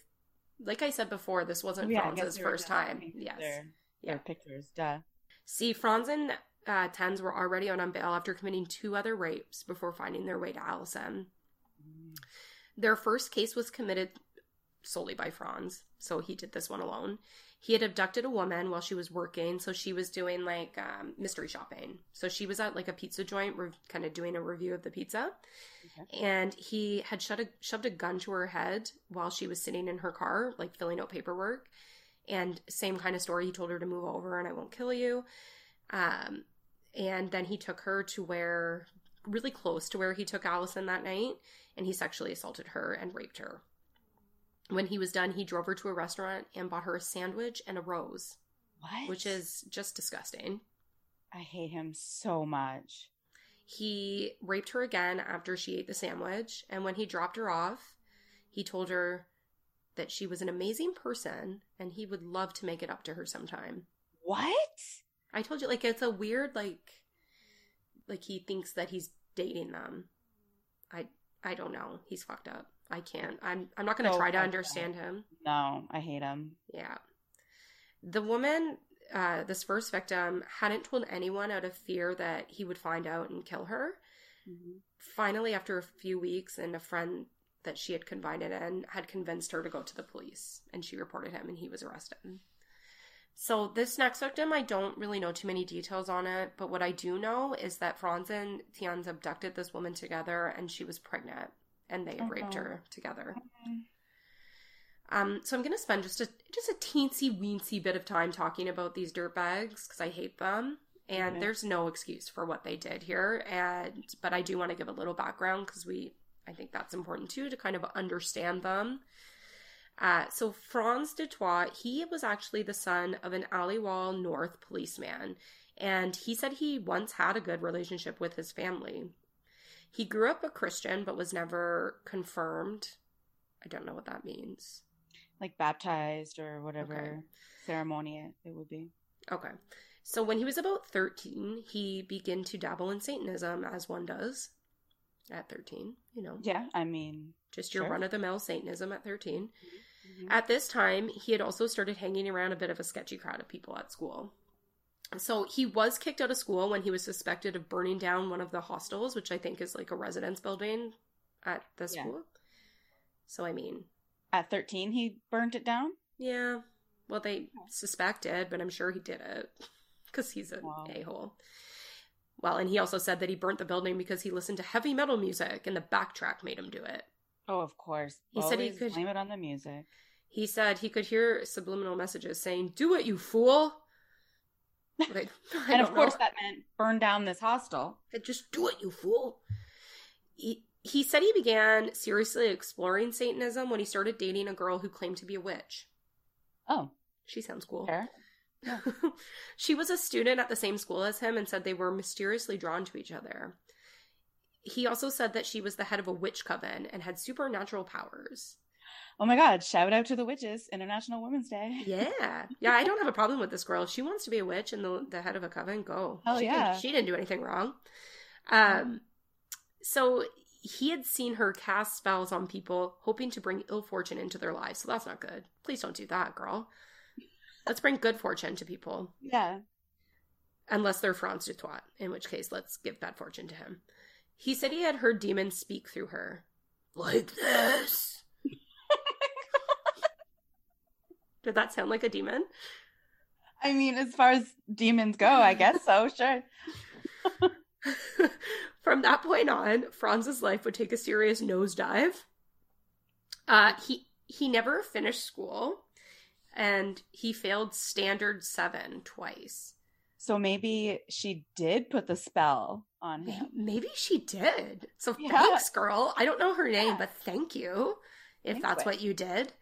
like I said before, this wasn't Oh, yeah, Franz's first time. Yes. Their, Yeah. their pictures. Duh. See, Franz and uh, Tens were already on bail after committing two other rapes before finding their way to Alison. Their first case was committed solely by Franz, so he did this one alone. He had abducted a woman while she was working, so she was doing like um, mystery shopping. So she was at like a pizza joint, re- kind of doing a review of the pizza, and he had shut a, shoved a gun to her head while she was sitting in her car, like filling out paperwork. And same kind of story. He told her to move over, and I won't kill you. Um, and then he took her to where, really close to where he took Alison that night, and he sexually assaulted her and raped her. When he was done, he drove her to a restaurant and bought her a sandwich and a rose, What? which is just disgusting. I hate him so much. He raped her again after she ate the sandwich, and when he dropped her off, he told her that she was an amazing person and he would love to make it up to her sometime. What? I told you, like, it's a weird, like, like he thinks that he's dating them. I, I don't know. He's fucked up. I can't. I'm, I'm not going to So try to understand him. No, I hate him. Yeah. The woman, uh, this first victim, hadn't told anyone out of fear that he would find out and kill her. Finally, after a few weeks, and a friend that she had confided in had convinced her to go to the police, and she reported him, and he was arrested. So, this next victim, I don't really know too many details on it, but what I do know is that Franz and Tians abducted this woman together, and she was pregnant, and they had raped her together. Um, so I'm gonna spend just a just a teensy weensy bit of time talking about these dirtbags because I hate them, and Mhm. there's no excuse for what they did here. And but I do want to give a little background because we I think that's important too to kind of understand them. Uh, so Franz du Toit, he was actually the son of an Aliwal North policeman, and he said he once had a good relationship with his family. He grew up a Christian but was never confirmed. I don't know what that means. Like baptized or whatever Okay. ceremony it, it would be. Okay. So when he was about 13, he began to dabble in Satanism as one does at 13, you know, Yeah, I mean, just your Sure. run of the mill Satanism at 13. mhm. At this time, he had also started hanging around a bit of a sketchy crowd of people at school. So he was kicked out of school when he was suspected of burning down one of the hostels, which I think is like a residence building at the Yeah. school. So I mean, at 13 he burnt it down. Yeah. Well, they suspected, but I'm sure he did it because he's an Wow. a hole. Well, and he also said that he burnt the building because he listened to heavy metal music and the backtrack made him do it. Oh, of course. He said he could- blame it on the music. He said he could hear subliminal messages saying, Do it, you fool! Like, and of course know. that meant burn down this hostel. Just do it, you fool! He, he said he began seriously exploring Satanism when he started dating a girl who claimed to be a witch. Oh, She sounds cool. fair. she was a student at the same school as him and said they were mysteriously drawn to each other. He also said that she was the head of a witch coven and had supernatural powers. Oh my god, shout out to the witches, International Women's Day. Yeah. Yeah, I don't have a problem with this girl. If she wants to be a witch and the, the head of a coven, go. She yeah. Didn't, she didn't do anything wrong. Um, so he had seen her cast spells on people, hoping to bring ill fortune into their lives. So that's not good. Please don't do that, girl. Let's bring good fortune to people. Yeah. unless they're Franz du Toit, in which case let's give bad fortune to him. He said he had heard demons speak through her. Like this. Did that sound like a demon? I mean, as far as demons go, I guess so, sure. From that point on, Franz's life would take a serious nosedive. Uh, he he never finished school, and he failed standard seven twice. So maybe she did put the spell on him. Maybe she did. So Yeah. thanks, girl. I don't know her name, Yeah. but thank you if Thanks, that's what you did.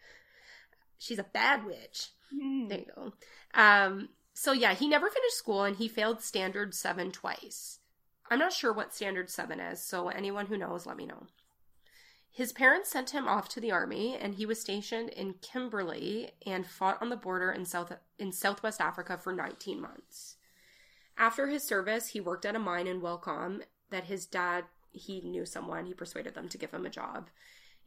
She's a bad witch. Hmm. There you go. Um, So yeah, he never finished school and he failed standard 7 twice. I'm not sure what standard 7 is, so anyone who knows let me know. His parents sent him off to the army and he was stationed in Kimberley and fought on the border in South in Southwest Africa for 19 months. After his service, he worked at a mine in Welkom that his dad he knew someone, he persuaded them to give him a job.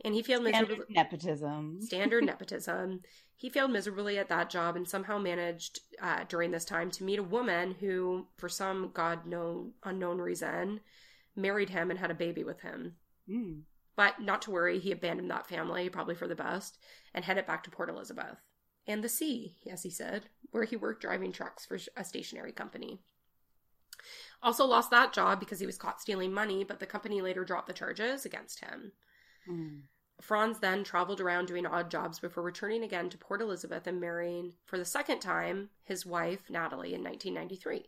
And he failed Standard miserably. nepotism. Standard nepotism. He failed miserably at that job and somehow managed uh, during this time to meet a woman who, for some god known unknown reason, married him and had a baby with him. Mm. But not to worry, he abandoned that family, probably for the best, and headed back to Port Elizabeth and the sea, as he said, where he worked driving trucks for a stationary company. Also lost that job because he was caught stealing money, but the company later dropped the charges against him. Mm. Franz then traveled around doing odd jobs before returning again to Port Elizabeth and marrying, for the second time, his wife, Natalie, in 1993.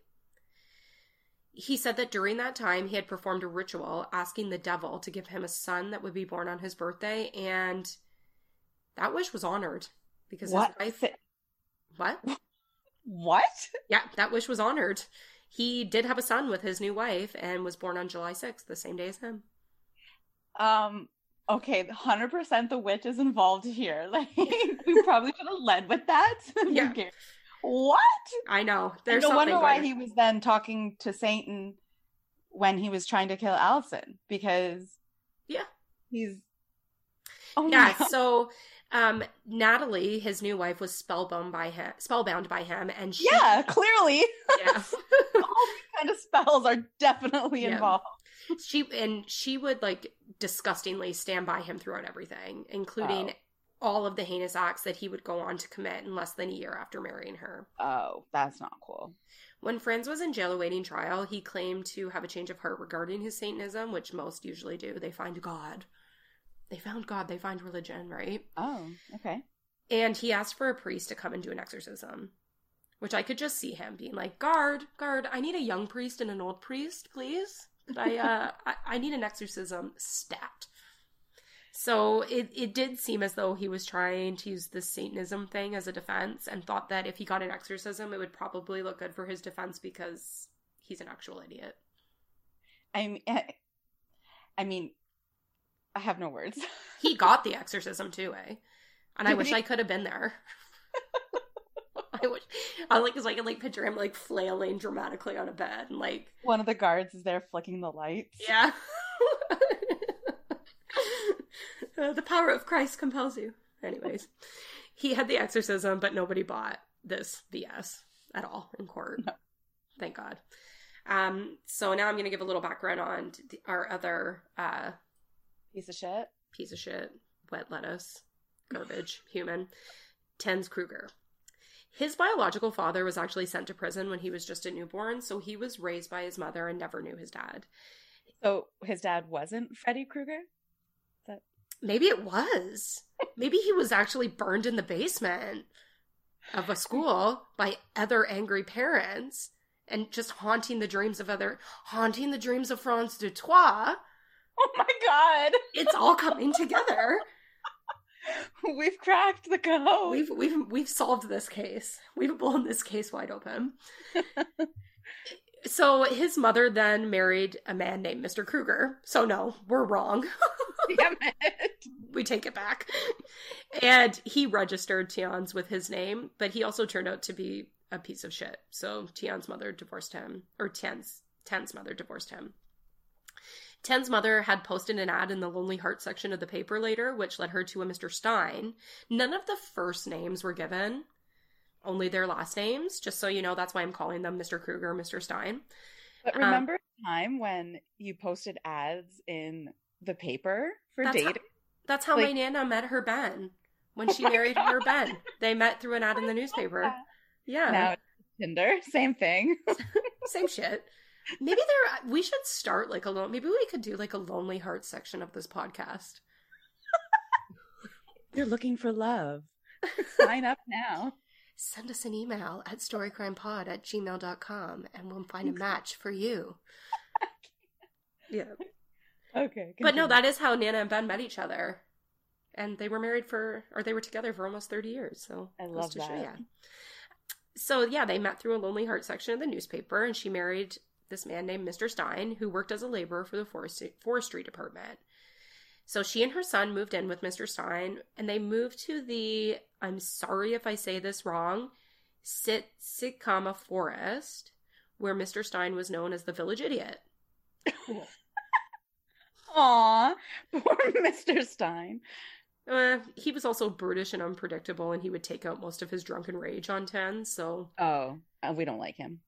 He said that during that time he had performed a ritual asking the devil to give him a son that would be born on his birthday, and that wish was honored because What? his wife. What? What? Yeah, that wish was honored. He did have a son with his new wife and was born on July 6th, the same day as him. Um. Okay, hundred percent. The witch is involved here. Like we probably should have led with that. Yeah. What? I know. There's no wonder why he was then talking to Satan when he was trying to kill Alison because Yeah. he's oh Yeah, so um Natalie, his new wife, was spellbound by him spellbound by him and she yeah clearly yeah. all these kind of spells are definitely Yeah. involved. she and she would like disgustingly stand by him throughout everything, including Oh. all of the heinous acts that he would go on to commit in less than a year after marrying her. Oh, that's not cool. When Franz was in jail awaiting trial, he claimed to have a change of heart regarding his Satanism, which most usually do. They find God. They found God, they find religion, right? Oh, okay. And he asked for a priest to come and do an exorcism, which I could just see him being like, "Guard, guard, I need a young priest and an old priest, please. I, uh, I, I need an exorcism stat." So it it did seem as though he was trying to use the Satanism thing as a defense, and thought that if he got an exorcism, it would probably look good for his defense because he's an actual idiot. I mean, eh, I mean, I have no words. He got the exorcism too, eh? And I wish? I could have been there. I wish I like because I can like picture him like flailing dramatically on a bed and like One of the guards is there flicking the lights. yeah. Uh, the power of Christ compels you. Anyways, he had the exorcism, but nobody bought this BS at all in court. No. Thank God. Um, so now I'm going to give a little background on the, our other uh, Piece of shit. piece of shit, wet lettuce, garbage, human, Tens Kruger. His biological father was actually sent to prison when he was just a newborn, so he was raised by his mother and never knew his dad. So his dad wasn't Freddy Krueger? Maybe it was. Maybe he was actually burned in the basement of a school by other angry parents and just haunting the dreams of other haunting the dreams of Franz Troyes. Oh my god. It's all coming together. We've cracked the code. We've we've we've solved this case. We've blown this case wide open. so his mother then married a man named Mr. Kruger. So no, we're wrong. Damn it. we take it back. And he registered Tian's with his name, but he also turned out to be a piece of shit. So Tian's mother divorced him, or Tian's Ten's mother divorced him. Ten's mother had posted an ad in the Lonely Heart section of the paper later, which led her to a Mr. Stein. None of the first names were given, only their last names. Just so you know, that's why I'm calling them Mr. Kruger, Mr. Stein. But Um, remember a time when you posted ads in the paper for That's how- dating? That's how my Nana met her Ben when Oh she my married God. her Ben. They met through an ad in the newspaper. Yeah. Now Tinder, same thing. Same shit. Maybe there. We should start like a lone. Maybe we could do like a lonely heart section of this podcast. You're looking for love. Sign up now. Send us an email at storycrimepod at gmail.com and we'll find a match for you. Yeah. Okay. But no, that is how Nana and Ben met each other. And they were married for, or they were together for almost 30 years. So I love to show that. ya. So, yeah, they met through a Lonely Heart section of the newspaper, and she married this man named Mr. Stein, who worked as a laborer for the forestry, forestry department. So she and her son moved in with Mr. Stein, and they moved to the, I'm sorry if I say this wrong, Sit Sitkama Forest, where Mr. Stein was known as the village idiot. Aw, poor Mr. Stein. Uh, he was also brutish and unpredictable, and he would take out most of his drunken rage on Ten. So, oh, uh, we don't like him.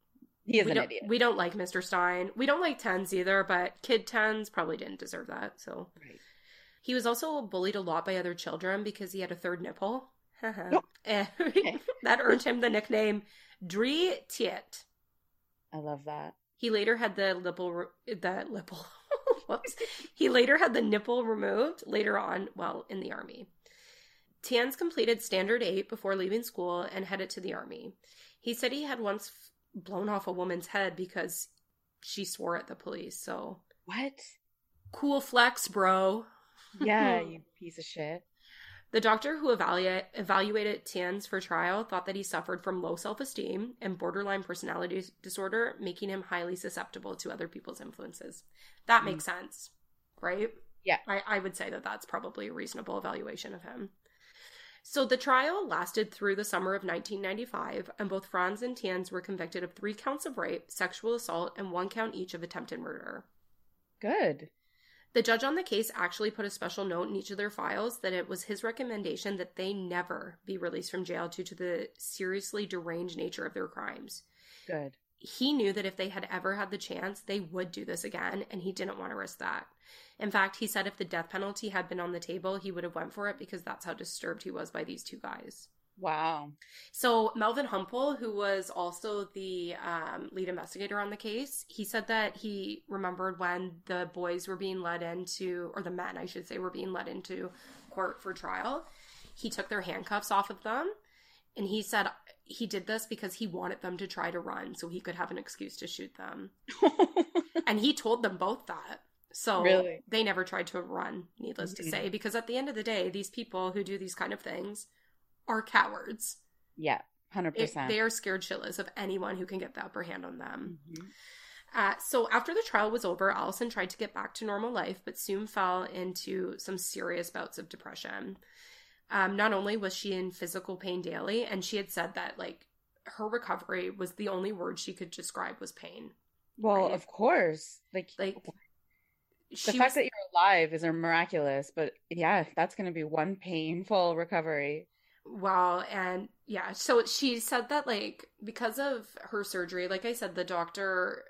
He is we an don't, idiot. We don't like Mr. Stein. We don't like Tens either, but Kid Tens probably didn't deserve that. So, Right. he was also bullied a lot by other children because he had a third nipple. Eh, that earned him the nickname Drie Tiet. I love that. He later had the nipple, re- the nipple. Whoops. He later had the nipple removed later on while in the army. Tans completed Standard 8 before leaving school and headed to the army. He said he had once blown off a woman's head because she swore at the police. So, What? cool flex, bro. Yeah, you piece of shit. The doctor who evaluate, evaluated Tians for trial thought that he suffered from low self esteem and borderline personality disorder, making him highly susceptible to other people's influences. That makes mm. sense, right? Yeah. I, I would say that that's probably a reasonable evaluation of him. So the trial lasted through the summer of 1995, and both Franz and Tians were convicted of three counts of rape, sexual assault, and one count each of attempted murder. Good. The judge on the case actually put a special note in each of their files that it was his recommendation that they never be released from jail due to the seriously deranged nature of their crimes. Good. He knew that if they had ever had the chance, they would do this again, and he didn't want to risk that. In fact, he said if the death penalty had been on the table, he would have went for it because that's how disturbed he was by these two guys. Wow. So Melvin Humpel, who was also the um, lead investigator on the case, he said that he remembered when the boys were being led into, or the men, I should say, were being led into court for trial. He took their handcuffs off of them, and he said he did this because he wanted them to try to run so he could have an excuse to shoot them. And he told them both that. So Really? they never tried to run, needless to Mhm. say, because at the end of the day, these people who do these kind of things are cowards. yeah, hundred It- percent. they are scared shitless of anyone who can get the upper hand on them. Mhm. Uh, so after the trial was over, Alison tried to get back to normal life, but soon fell into some serious bouts of depression. Um, not only was she in physical pain daily, and she had said that like her recovery was the only word she could describe was pain. Well, Right. of course. Like, Like the fact was, that you're alive is a miraculous, but yeah, that's going to be one painful recovery. Well, and yeah, so she said that like because of her surgery, like I said, the doctor.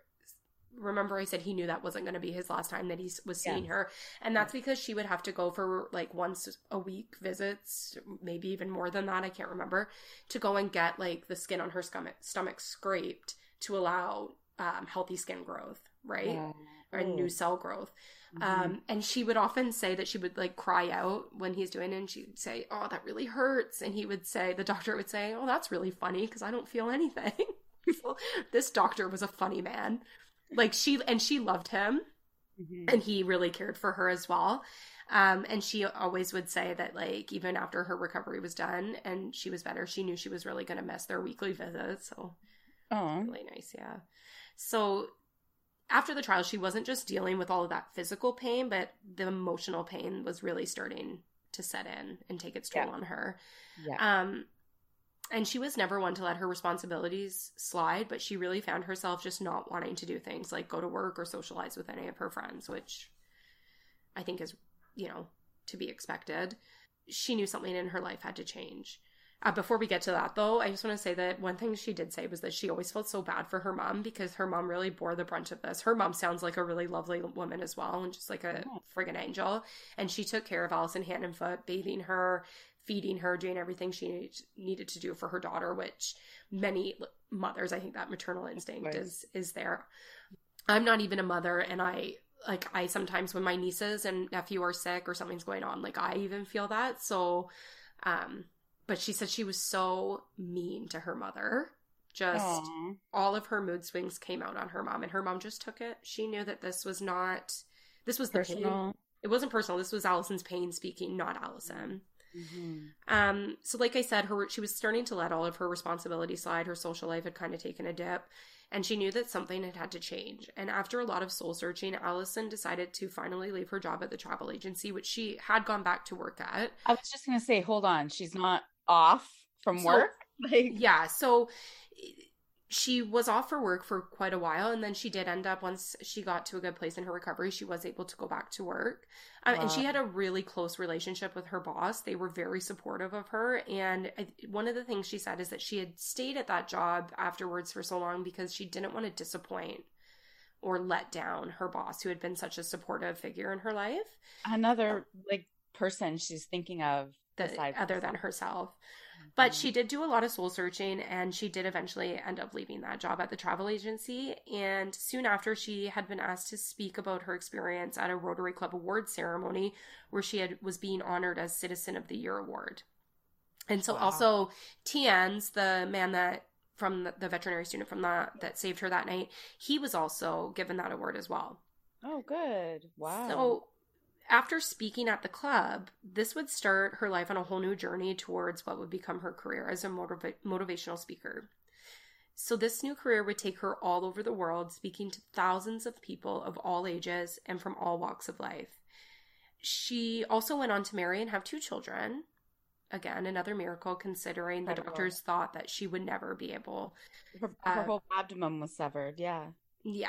Remember, I said he knew that wasn't going to be his last time that he was Yeah. seeing her, and that's because she would have to go for like once a week visits, maybe even more than that. I can't remember to go and get like the skin on her stomach stomach scraped to allow um, healthy skin growth, right, Wow. Or new cell growth. Mhm. Um, and she would often say that she would like cry out when he's doing it, and she'd say, "Oh, that really hurts." And he would say, the doctor would say, "Oh, that's really funny because I don't feel anything." this doctor was a funny man. Like she and she loved him, Mhm. and he really cared for her as well. Um, and she always would say that like even after her recovery was done and she was better, she knew she was really going to miss their weekly visits. So Aw. really nice yeah so after the trial she wasn't just dealing with all of that physical pain but the emotional pain was really starting to set in and take its toll Yeah. on her Yeah. um and she was never one to let her responsibilities slide but she really found herself just not wanting to do things like go to work or socialize with any of her friends which i think is you know to be expected she knew something in her life had to change uh, before we get to that, though, I just want to say that one thing she did say was that she always felt so bad for her mom because her mom really bore the brunt of this. Her mom sounds like a really lovely woman as well, and just like a Oh. friggin' angel. And she took care of Alison hand and foot, bathing her, feeding her, doing everything she needed, needed to do for her daughter, which many mothers, I think that maternal instinct Right. is is there. I'm not even a mother, and I like I sometimes when my nieces and nephew are sick or something's going on, like I even feel that. So, um, but she said she was so mean to her mother. Just Aw. all of her mood swings came out on her mom, and her mom just took it. She knew that this was not this was the pain. Personal. It wasn't personal. This was Alison's pain speaking, not Alison. Mm-hmm. Um, so, like I said, her she was starting to let all of her responsibility slide. Her social life had kind of taken a dip, and she knew that something had had to change. And after a lot of soul searching, Alison decided to finally leave her job at the travel agency, which she had gone back to work at. I was just going to say, hold on, she's not off from so, work. Like, yeah, so she was off for work for quite a while and then she did end up once she got to a good place in her recovery she was able to go back to work um, wow. and she had a really close relationship with her boss they were very supportive of her and I, one of the things she said is that she had stayed at that job afterwards for so long because she didn't want to disappoint or let down her boss who had been such a supportive figure in her life another like person she's thinking of the, other than herself but mm-hmm. she did do a lot of soul searching and she did eventually end up leaving that job at the travel agency. And soon after, she had been asked to speak about her experience at a Rotary Club award ceremony where she had, was being honored as Citizen of the Year award. And so wow. also Tienz, the man that from the, the veterinary student from that that saved her that night, he was also given that award as well. Oh, good. Wow. So after speaking at the club, this would start her life on a whole new journey towards what would become her career as a motiva- motivational speaker. So, this new career would take her all over the world, speaking to thousands of people of all ages and from all walks of life. She also went on to marry and have two children. Again, another miracle considering the doctors thought that she would never be able. Her, her uh, whole abdomen was severed, yeah. Yeah.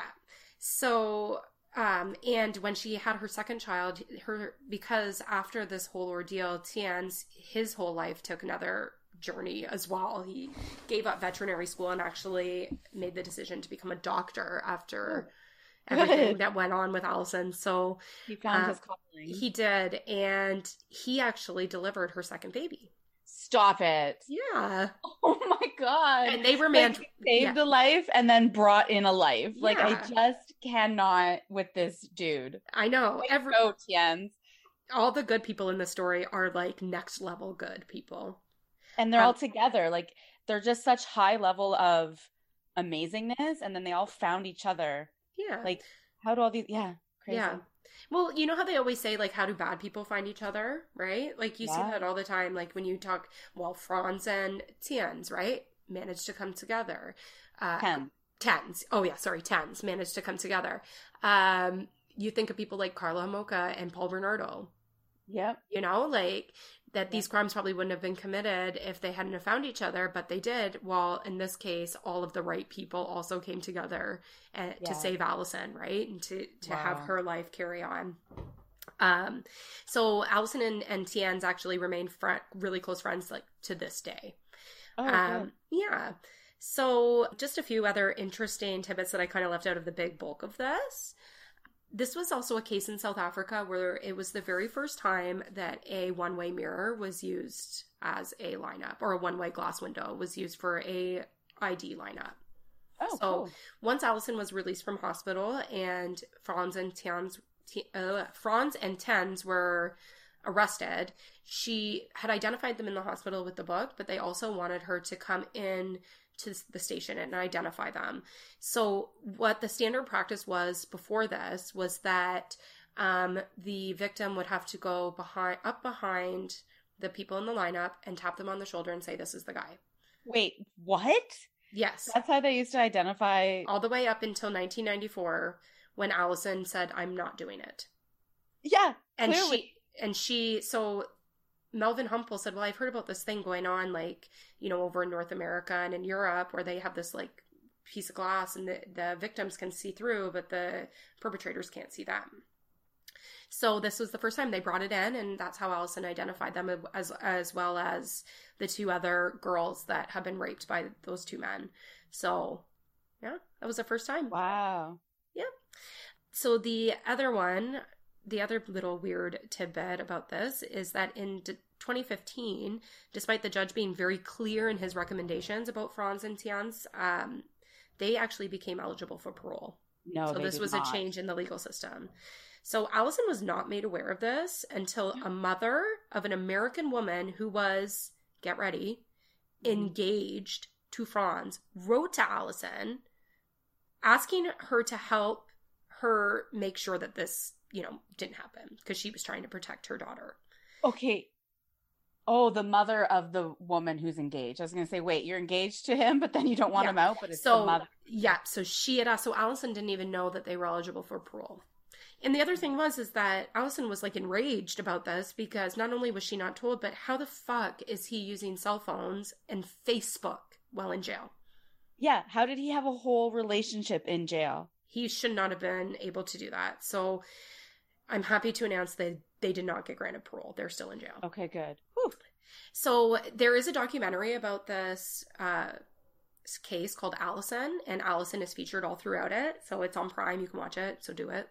So, um, and when she had her second child, her because after this whole ordeal, Tian's his whole life took another journey as well. He gave up veterinary school and actually made the decision to become a doctor after oh, everything that went on with Alison. So he found uh, his calling. He did, and he actually delivered her second baby. Stop it. Yeah. Oh my god. And they remained like, saved yeah. a life and then brought in a life. Yeah. Like I just cannot with this dude. I know. Like, Every go, Tienz. All the good people in the story are like next level good people. And they're um, all together. Like they're just such high level of amazingness and then they all found each other. Yeah. Like how do all these yeah, crazy. Yeah. Well, you know how they always say, like, how do bad people find each other, right? Like, you yeah. see that all the time. Like, when you talk, well, Franz and Tienz, right? Managed to come together. Uh, Ten. Tens. Oh, yeah, sorry, tens managed to come together. Um, you think of people like Karla Homolka and Paul Bernardo. Yep. You know, like that these crimes probably wouldn't have been committed if they hadn't have found each other, but they did. While in this case, all of the right people also came together and, yeah. to save Alison, right, and to to wow. have her life carry on. Um, so Alison and, and Tienz actually remain friend, really close friends, like to this day. Oh, um, yeah. So just a few other interesting tidbits that I kind of left out of the big bulk of this. This was also a case in South Africa where it was the very first time that a one way mirror was used as a lineup, or a one way glass window was used for a ID lineup. Oh, so cool. once Alison was released from hospital and Franz and Tienz, uh, Franz and Tienz were arrested, she had identified them in the hospital with the book, but they also wanted her to come in to the station and identify them. So, what the standard practice was before this was that um, the victim would have to go behind, up behind the people in the lineup and tap them on the shoulder and say, "This is the guy." Wait, what? Yes, that's how they used to identify. All the way up until 1994, when Alison said, "I'm not doing it." Yeah, and clearly. she and she so Melvin Humpel said, Well, I've heard about this thing going on, like, you know, over in North America and in Europe where they have this, like, piece of glass and the, the victims can see through, but the perpetrators can't see them. So this was the first time they brought it in, and that's how Alison identified them as as well as the two other girls that have been raped by those two men. So, yeah, that was the first time. Wow. Yeah. So the other one the other little weird tidbit about this is that in 2015, despite the judge being very clear in his recommendations about Franz and Tian's, um, they actually became eligible for parole. No, so this was not. a change in the legal system. So Alison was not made aware of this until a mother of an American woman who was get ready mm-hmm. engaged to Franz wrote to Alison asking her to help her make sure that this you know, didn't happen because she was trying to protect her daughter. Okay. Oh, the mother of the woman who's engaged. I was going to say, wait, you're engaged to him, but then you don't want Yeah. him out, but it's so the mother. yeah so she had asked so alison didn't even know that they were eligible for parole and the other thing was is that alison was like enraged about this because not only was she not told but how the fuck is he using cell phones and facebook while in jail Yeah, how did he have a whole relationship in jail? he should not have been able to do that so i'm happy to announce that they did not get granted parole they're still in jail Okay, good. Whew. So there is a documentary about this uh, case called Alison, and Alison is featured all throughout it. So it's on Prime. You can watch it. So do it.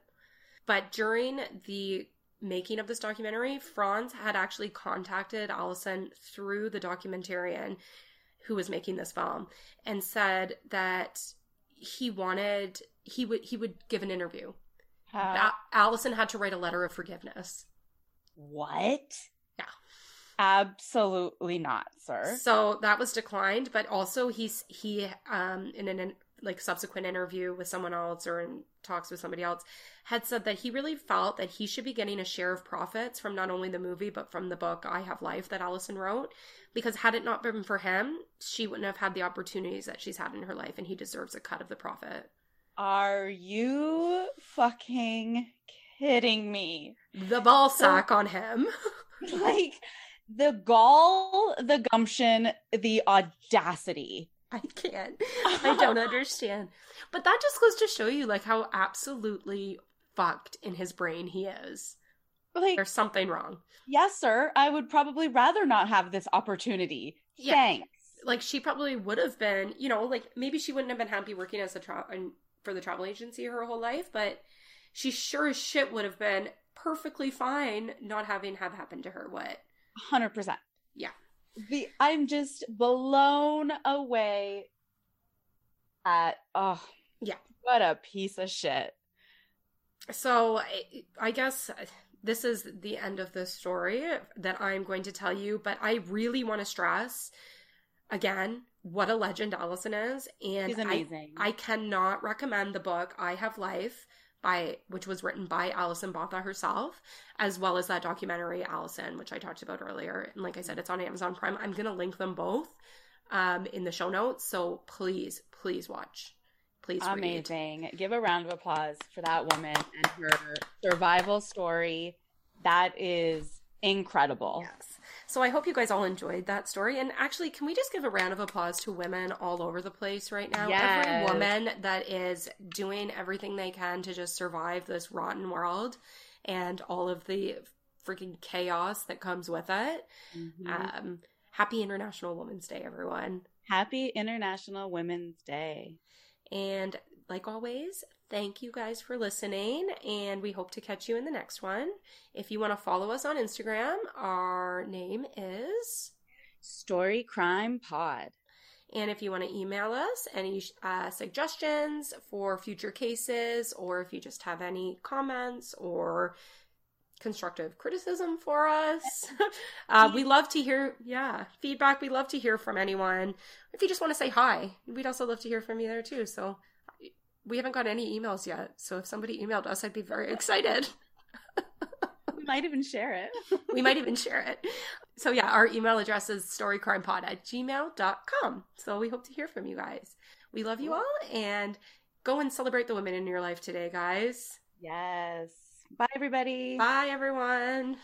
But during the making of this documentary, Frans had actually contacted Alison through the documentarian who was making this film and said that he wanted he would he would give an interview. How- A- Alison had to write a letter of forgiveness. what? Yeah. Absolutely not, sir. So that was declined, but also he's he um in an in, like subsequent interview with someone else or in talks with somebody else had said that he really felt that he should be getting a share of profits from not only the movie but from the book I Have Life that Alison wrote because had it not been for him, she wouldn't have had the opportunities that she's had in her life and he deserves a cut of the profit. Are you fucking kidding me? The ball sack on him. Like the gall, the gumption, the audacity. I can't. I don't understand. But that just goes to show you like how absolutely fucked in his brain he is. Like, There's something wrong. yes, sir, I would probably rather not have this opportunity. Yeah. Thanks. Like she probably would have been, you know, like maybe she wouldn't have been happy working as a tra- for the travel agency her whole life, but she sure as shit would have been perfectly fine not having have happened to her what 100%. Yeah. The I'm just blown away at oh Yeah. What a piece of shit. So I, I guess this is the end of the story that I'm going to tell you, but I really want to stress again what a legend Alison is, and She's I, amazing. I cannot recommend the book I Have Life by which was written by Alison Botha herself, as well as that documentary Alison, which I talked about earlier. And like I said, it's on Amazon Prime. I'm gonna link them both um, in the show notes, so please, please watch. Please read. Amazing. Give a round of applause for that woman and her survival story. That is incredible. Yes. So I hope you guys all enjoyed that story. And actually, can we just give a round of applause to women all over the place right now? Yes. Every woman that is doing everything they can to just survive this rotten world and all of the freaking chaos that comes with it. Mhm. Um, happy International Women's Day, everyone. Happy International Women's Day. And like always, thank you guys for listening, and we hope to catch you in the next one. If you want to follow us on Instagram, our name is. Story Crime Pod. And if you want to email us any uh, suggestions for future cases, or if you just have any comments or constructive criticism for us, uh, we love to hear, yeah, feedback. We love to hear from anyone. If you just want to say hi, we'd also love to hear from you there too. So we haven't got any emails yet. So if somebody emailed us, I'd be very excited. We might even share it. we might even share it. So yeah, our email address is storycrimepod at gmail.com. So we hope to hear from you guys. We love you all and go and celebrate the women in your life today, guys. Yes. Bye, everybody. Bye everyone.